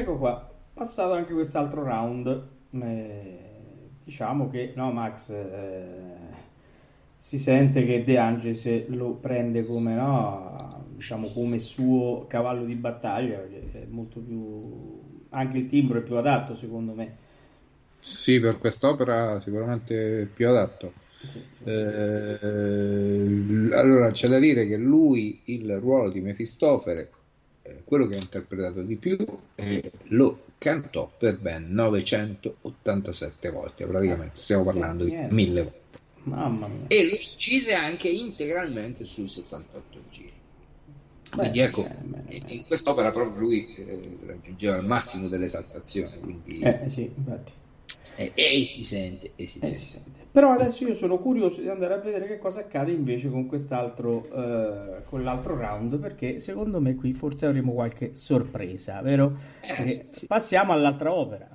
Ecco qua, passato anche quest'altro round. Eh, diciamo che no, Max eh, si sente che De Angelis lo prende come, no, diciamo, come suo cavallo di battaglia, perché è molto più anche il timbro è più adatto, secondo me. Sì, per quest'opera sicuramente più adatto. Sì, sì. Eh, allora c'è da dire che lui il ruolo di Mefistofele, quello che ha interpretato di più, eh, lo cantò per ben 987 volte, praticamente stiamo parlando di mille volte. E lo incise anche integralmente sui 78 giri. Quindi Bene, ecco, in- bene. in quest'opera proprio lui eh, raggiungeva il massimo dell'esaltazione, quindi Eh sì, infatti. E, e si sente, e si Eh, sente. si sente. Però adesso io sono curioso di andare a vedere che cosa accade invece con quest'altro, eh, con l'altro round, perché secondo me qui forse avremo qualche sorpresa, vero? Eh, sì, passiamo all'altra opera.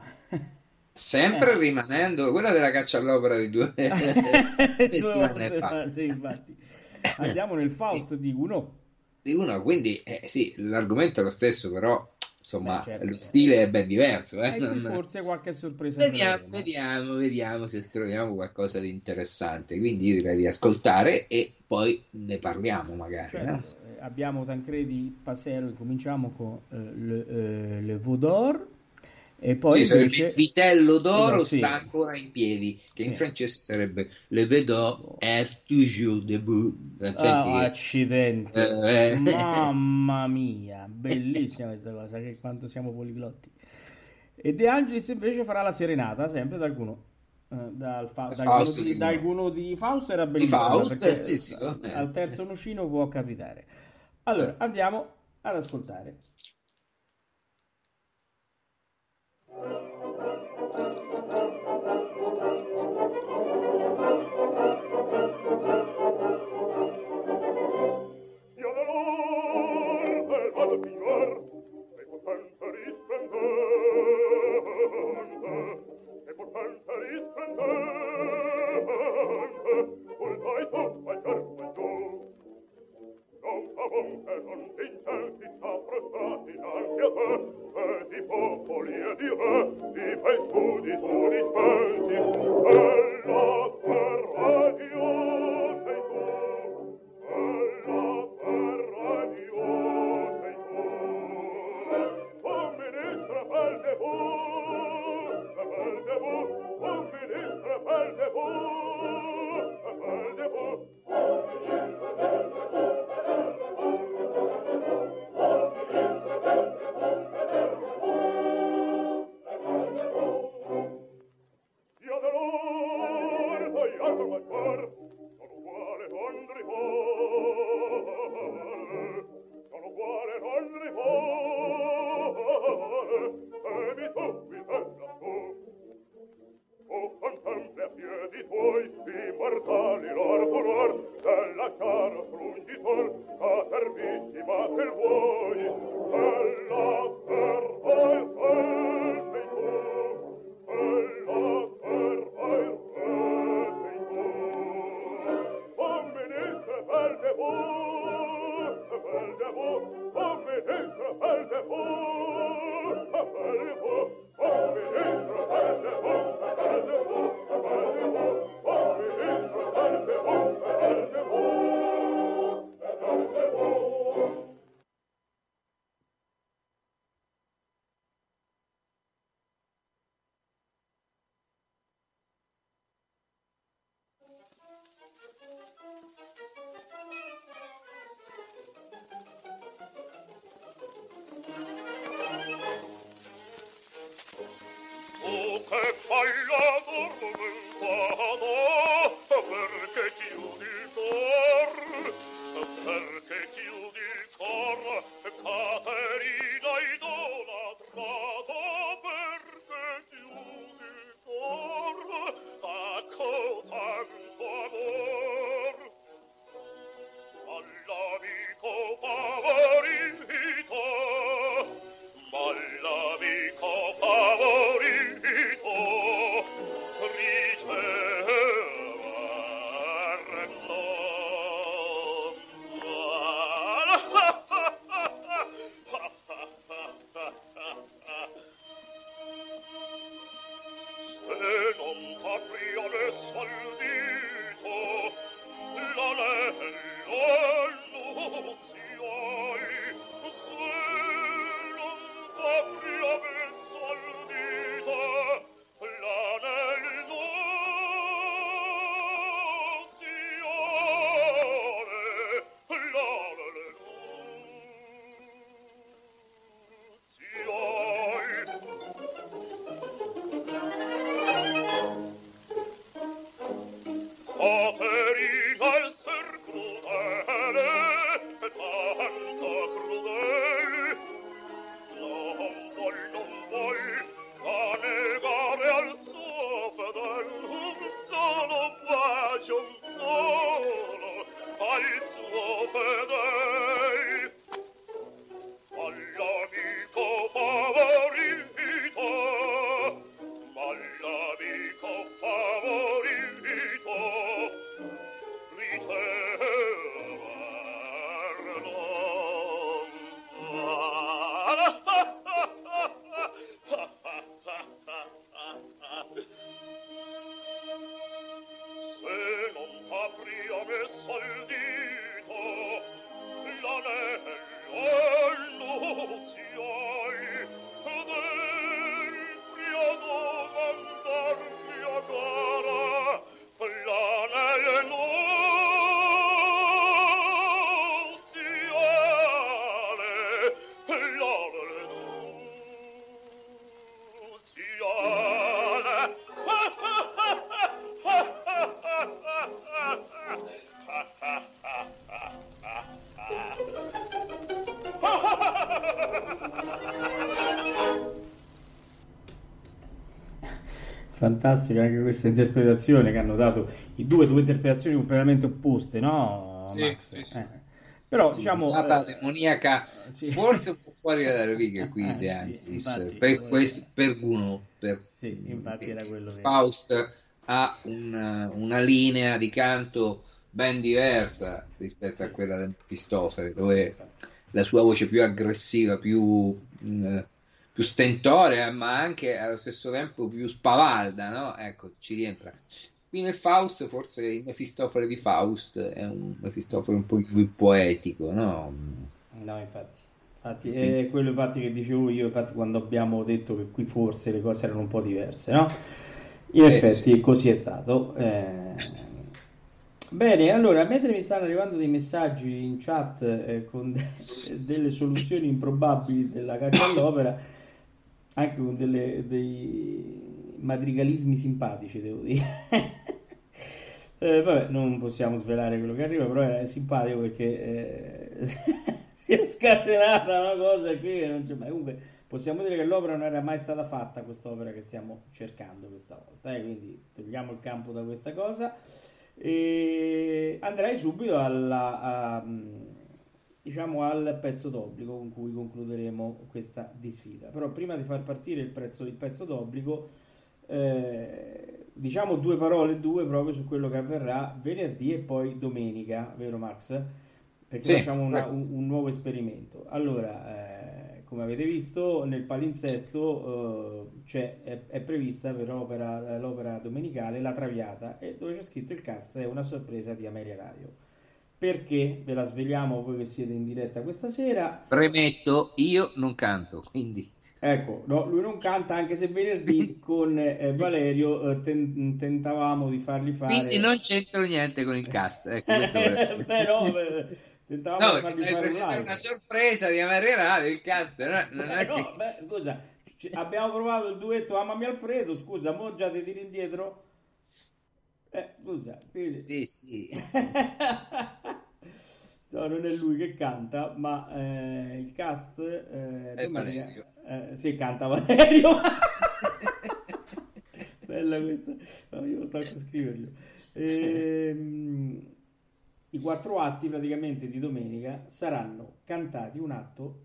Sempre Eh. rimanendo quella della caccia all'opera di due Due settimane volte, fa. sì, infatti. Andiamo nel Faust di Gounod. Di uno, quindi eh, sì, l'argomento è lo stesso, però insomma Beh, certo. lo stile è ben diverso. Eh? E qui Non- forse qualche sorpresa Vediamo, vediamo, vediamo se troviamo qualcosa di interessante. Quindi io direi di ascoltare e poi ne parliamo magari. Certo, no? eh, abbiamo Tancredi Pasero, incominciamo con eh, le, eh, le Vaudor e poi Sì, invece vitello d'oro Sì. sta ancora in piedi, che in Sì. francese sarebbe Le vedò est toujours debout. Che- accidenti. Eh, eh. Mamma mia, bellissima questa cosa, che quanto siamo poliglotti. E De Angelis invece farà la serenata, sempre dal Gounod. Eh, dal, fa- dal Faust Gounod di, Gounod. Gounod di Faust era bellissimo sì, al terzo nocino può capitare. Allora, Certo. andiamo ad ascoltare. Fantastica anche questa interpretazione che hanno dato i due, due interpretazioni completamente opposte, no? Sì, Max? sì, sì. Eh. Però diciamo Risata eh, demoniaca, forse un po' fuori dalle righe qui Eh, De Angelis, infatti, per, questi, per Gounod, per Sì, infatti era quello vero. Faust ha una, una linea di canto ben diversa rispetto a quella del Pistofere, dove la sua voce più aggressiva, più, mh, più stentorea, ma anche allo stesso tempo più spavalda, no? Ecco, ci rientra. Qui nel Faust, forse il Mefistofele di Faust è un Mefistofele un po' più poetico, no? No, infatti. Infatti, è quello infatti che dicevo io, infatti, quando abbiamo detto che qui forse le cose erano un po' diverse, no? In Eh, effetti sì. così è stato. Eh, Bene, allora, mentre mi stanno arrivando dei messaggi in chat eh, con de- delle soluzioni improbabili della caccia all'opera, anche con delle- dei madrigalismi simpatici, devo dire. Eh, vabbè, non possiamo svelare quello che arriva, però è simpatico perché eh, si è scatenata una cosa qui non c'è mai. Comunque, possiamo dire che l'opera non era mai stata fatta, quest'opera che stiamo cercando questa volta, eh, quindi togliamo il campo da questa cosa. E andrei subito alla, a, diciamo al pezzo d'obbligo con cui concluderemo questa disfida. Però prima di far partire il, prezzo, il pezzo d'obbligo, eh, diciamo due parole, due proprio su quello che avverrà venerdì e poi domenica, vero Max? Perché Sì, facciamo una- un, un nuovo esperimento. Allora, eh, come avete visto, nel palinsesto eh, c'è, è, è prevista per opera- l'opera domenicale La Traviata e dove c'è scritto il cast è una sorpresa di Ameria Radio. Perché ve la svegliamo voi che siete in diretta questa sera? Premetto, io non canto, quindi Ecco, no, lui non canta anche se venerdì con eh, Valerio eh, ten- tentavamo di fargli fare... quindi non c'entro niente con il cast. Ecco, Beh, no, tentavamo No, di fargli fare un live. una sorpresa di Amaria Radio, il cast, no? non Eh, è no, che... beh, scusa, c- abbiamo provato il duetto Amami Alfredo, scusa, mo già ti tiri indietro? Eh, scusa, quindi- Sì, sì. No, non è lui che canta, ma eh, il cast eh, È Valerio. eh, sì, canta Valerio. Bella questa, no, io tocco scriverlo. Ehm, I quattro atti praticamente di domenica saranno cantati un atto,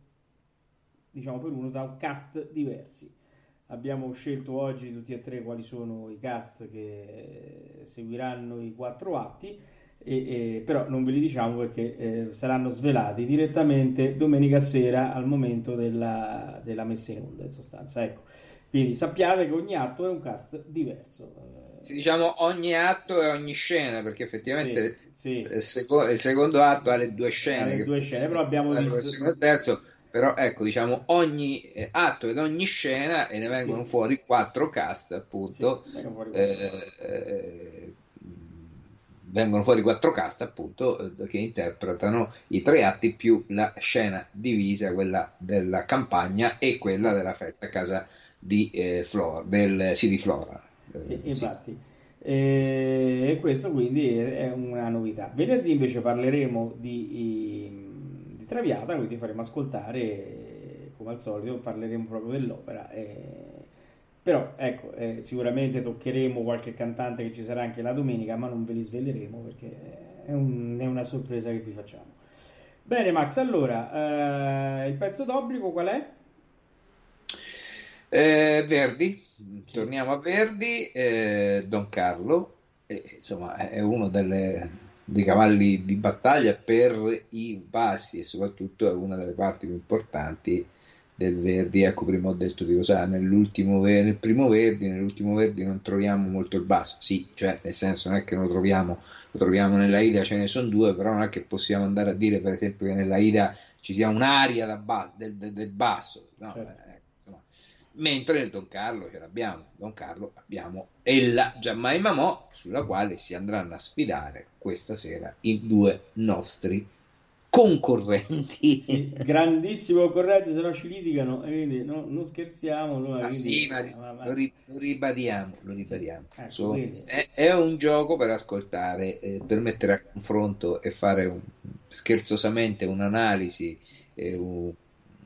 diciamo per uno, da un cast diversi. Abbiamo scelto oggi tutti e tre quali sono i cast che seguiranno i quattro atti, e- e- però non ve li diciamo perché eh, saranno svelati direttamente domenica sera al momento della, della messa in onda, in sostanza. Ecco. Quindi sappiate che ogni atto è un cast diverso. Eh, Diciamo ogni atto e ogni scena, perché effettivamente sì, sì. il, seco- il secondo atto ha le due scene. Ha le due scene, però abbiamo il visto- secondo il terzo, però ecco, diciamo ogni eh, atto ed ogni scena e ne vengono Sì. fuori quattro cast, appunto. Sì, vengono fuori eh, quattro cast. eh, vengono fuori quattro cast, appunto, eh, che interpretano i tre atti più la scena divisa, quella della campagna e quella della festa a casa di eh, Flora, del, sì, di Flora. Sì, infatti. E questo quindi è una novità. Venerdì invece parleremo di, di Traviata, quindi faremo ascoltare, come al solito, parleremo proprio dell'opera. e- Però ecco, eh, sicuramente toccheremo qualche cantante che ci sarà anche la domenica, ma non ve li sveleremo perché è, un- è una sorpresa che vi facciamo. Bene, Max, allora, eh, il pezzo d'obbligo qual è? Eh, Verdi, torniamo a Verdi, eh, Don Carlo, eh, insomma è uno delle- dei cavalli di battaglia per i bassi e soprattutto è una delle parti più importanti del Verdi. Ecco, prima ho detto di cosa nell'ultimo nel primo Verdi, nell'ultimo Verdi non troviamo molto il basso, sì, cioè nel senso non è che lo troviamo, lo troviamo nella Ida, ce ne sono due, però non è che possiamo andare a dire per esempio che nella Ida ci sia un'aria da ba- del, del- del basso, no, Certo. Eh, mentre nel Don Carlo ce l'abbiamo, Don Carlo abbiamo Ella Giammai Mamò, sulla quale si andranno a sfidare questa sera i due nostri concorrenti. Sì, grandissimo corretto, se no ci litigano, quindi no- non scherziamo. no, Ma quindi- sì, ma ma- ma- lo, ri- lo ribadiamo, lo ribadiamo. Ecco, So- è, è un gioco per ascoltare, eh, per mettere a confronto e fare un- scherzosamente un'analisi e un,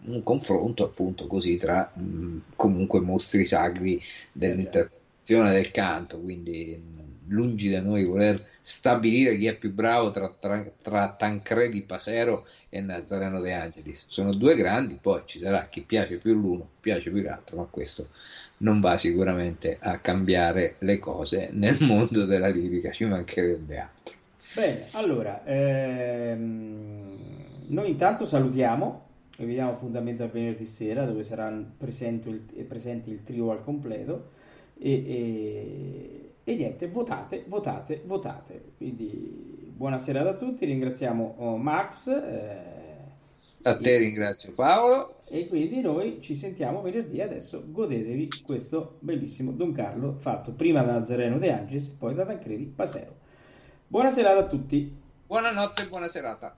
un confronto appunto così tra mh, comunque mostri sacri dell'interpretazione del canto, quindi mh, lungi da noi voler stabilire chi è più bravo tra, tra, tra Tancredi Pasero e Nazareno De Angelis. Sono due grandi, poi ci sarà chi piace più l'uno, piace più l'altro, ma questo non va sicuramente a cambiare le cose nel mondo della lirica, ci mancherebbe altro. Bene, allora, ehm, noi intanto salutiamo e vi diamo appuntamento a venerdì sera dove sarà presente il, presenti il trio al completo e, e, e niente, votate, votate, votate. Quindi buonasera a tutti, ringraziamo oh, Max. Eh, a te ringrazio Paolo. E quindi noi ci sentiamo venerdì. Adesso godetevi questo bellissimo Don Carlo fatto prima da Nazareno De Angelis, poi da Tancredi Pasero. Buona serata a tutti. Buonanotte e buona serata.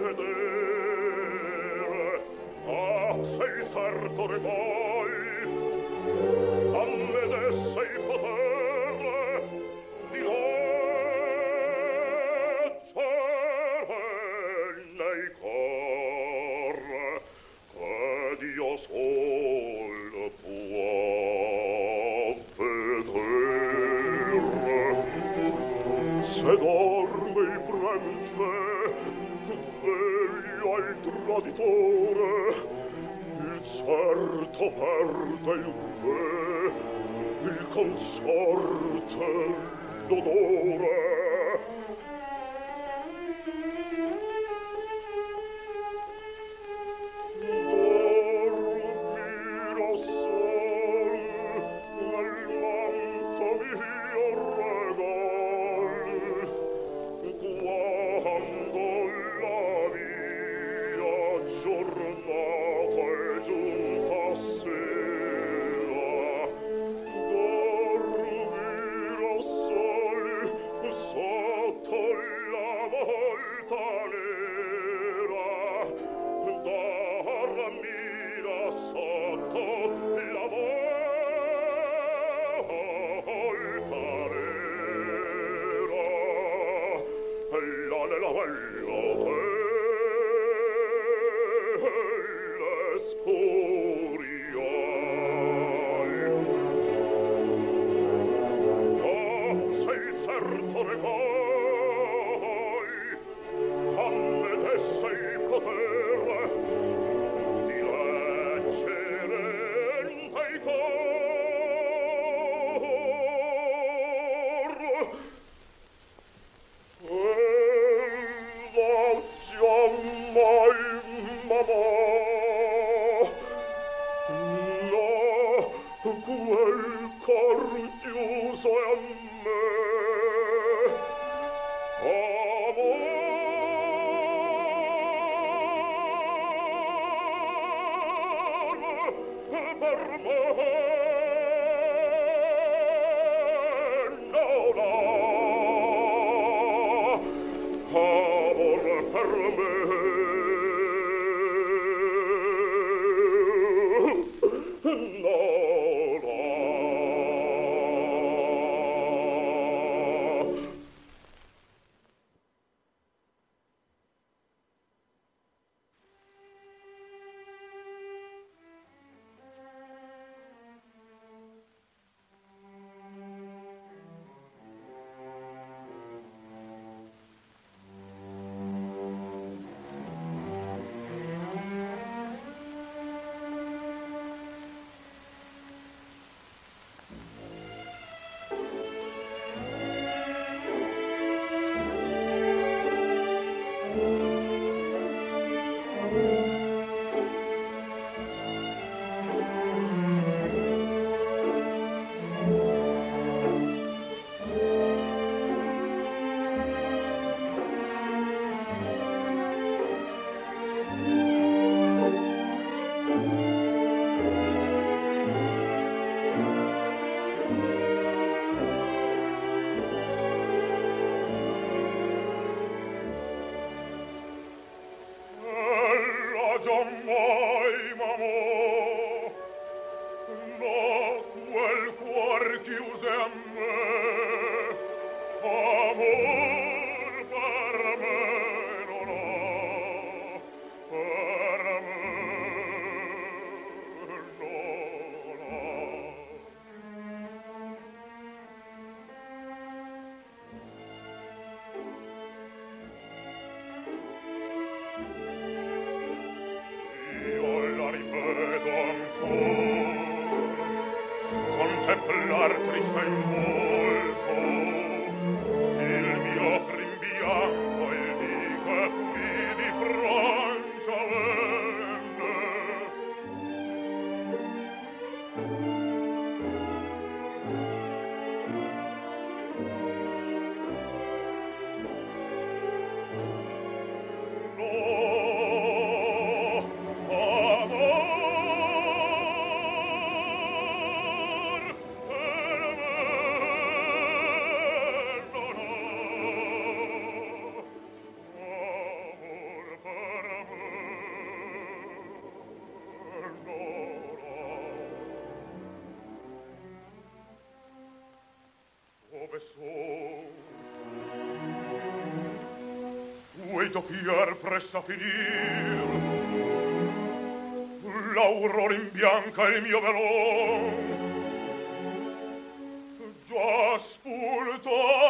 vedere ah sei sarto traditore il certo perde il re il consorte l'odore. cui dopier pressa finir? L'auror in bianca il mio velo già spultor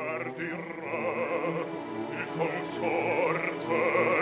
perdirà il consorte.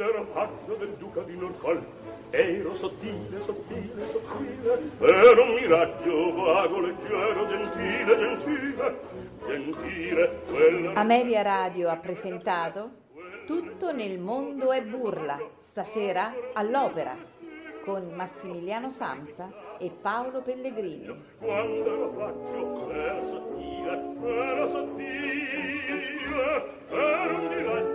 quando ero pazzo del duca di Norfolk ero sottile, sottile, sottile ero un miraggio vago, leggero, gentile, gentile gentile quella... Ameria Radio ha presentato Tutto nel mondo è burla stasera all'opera con Massimiliano Samsa e Paolo Pellegrini. Quando lo faccio, era sottile, era sottile, era un miraggio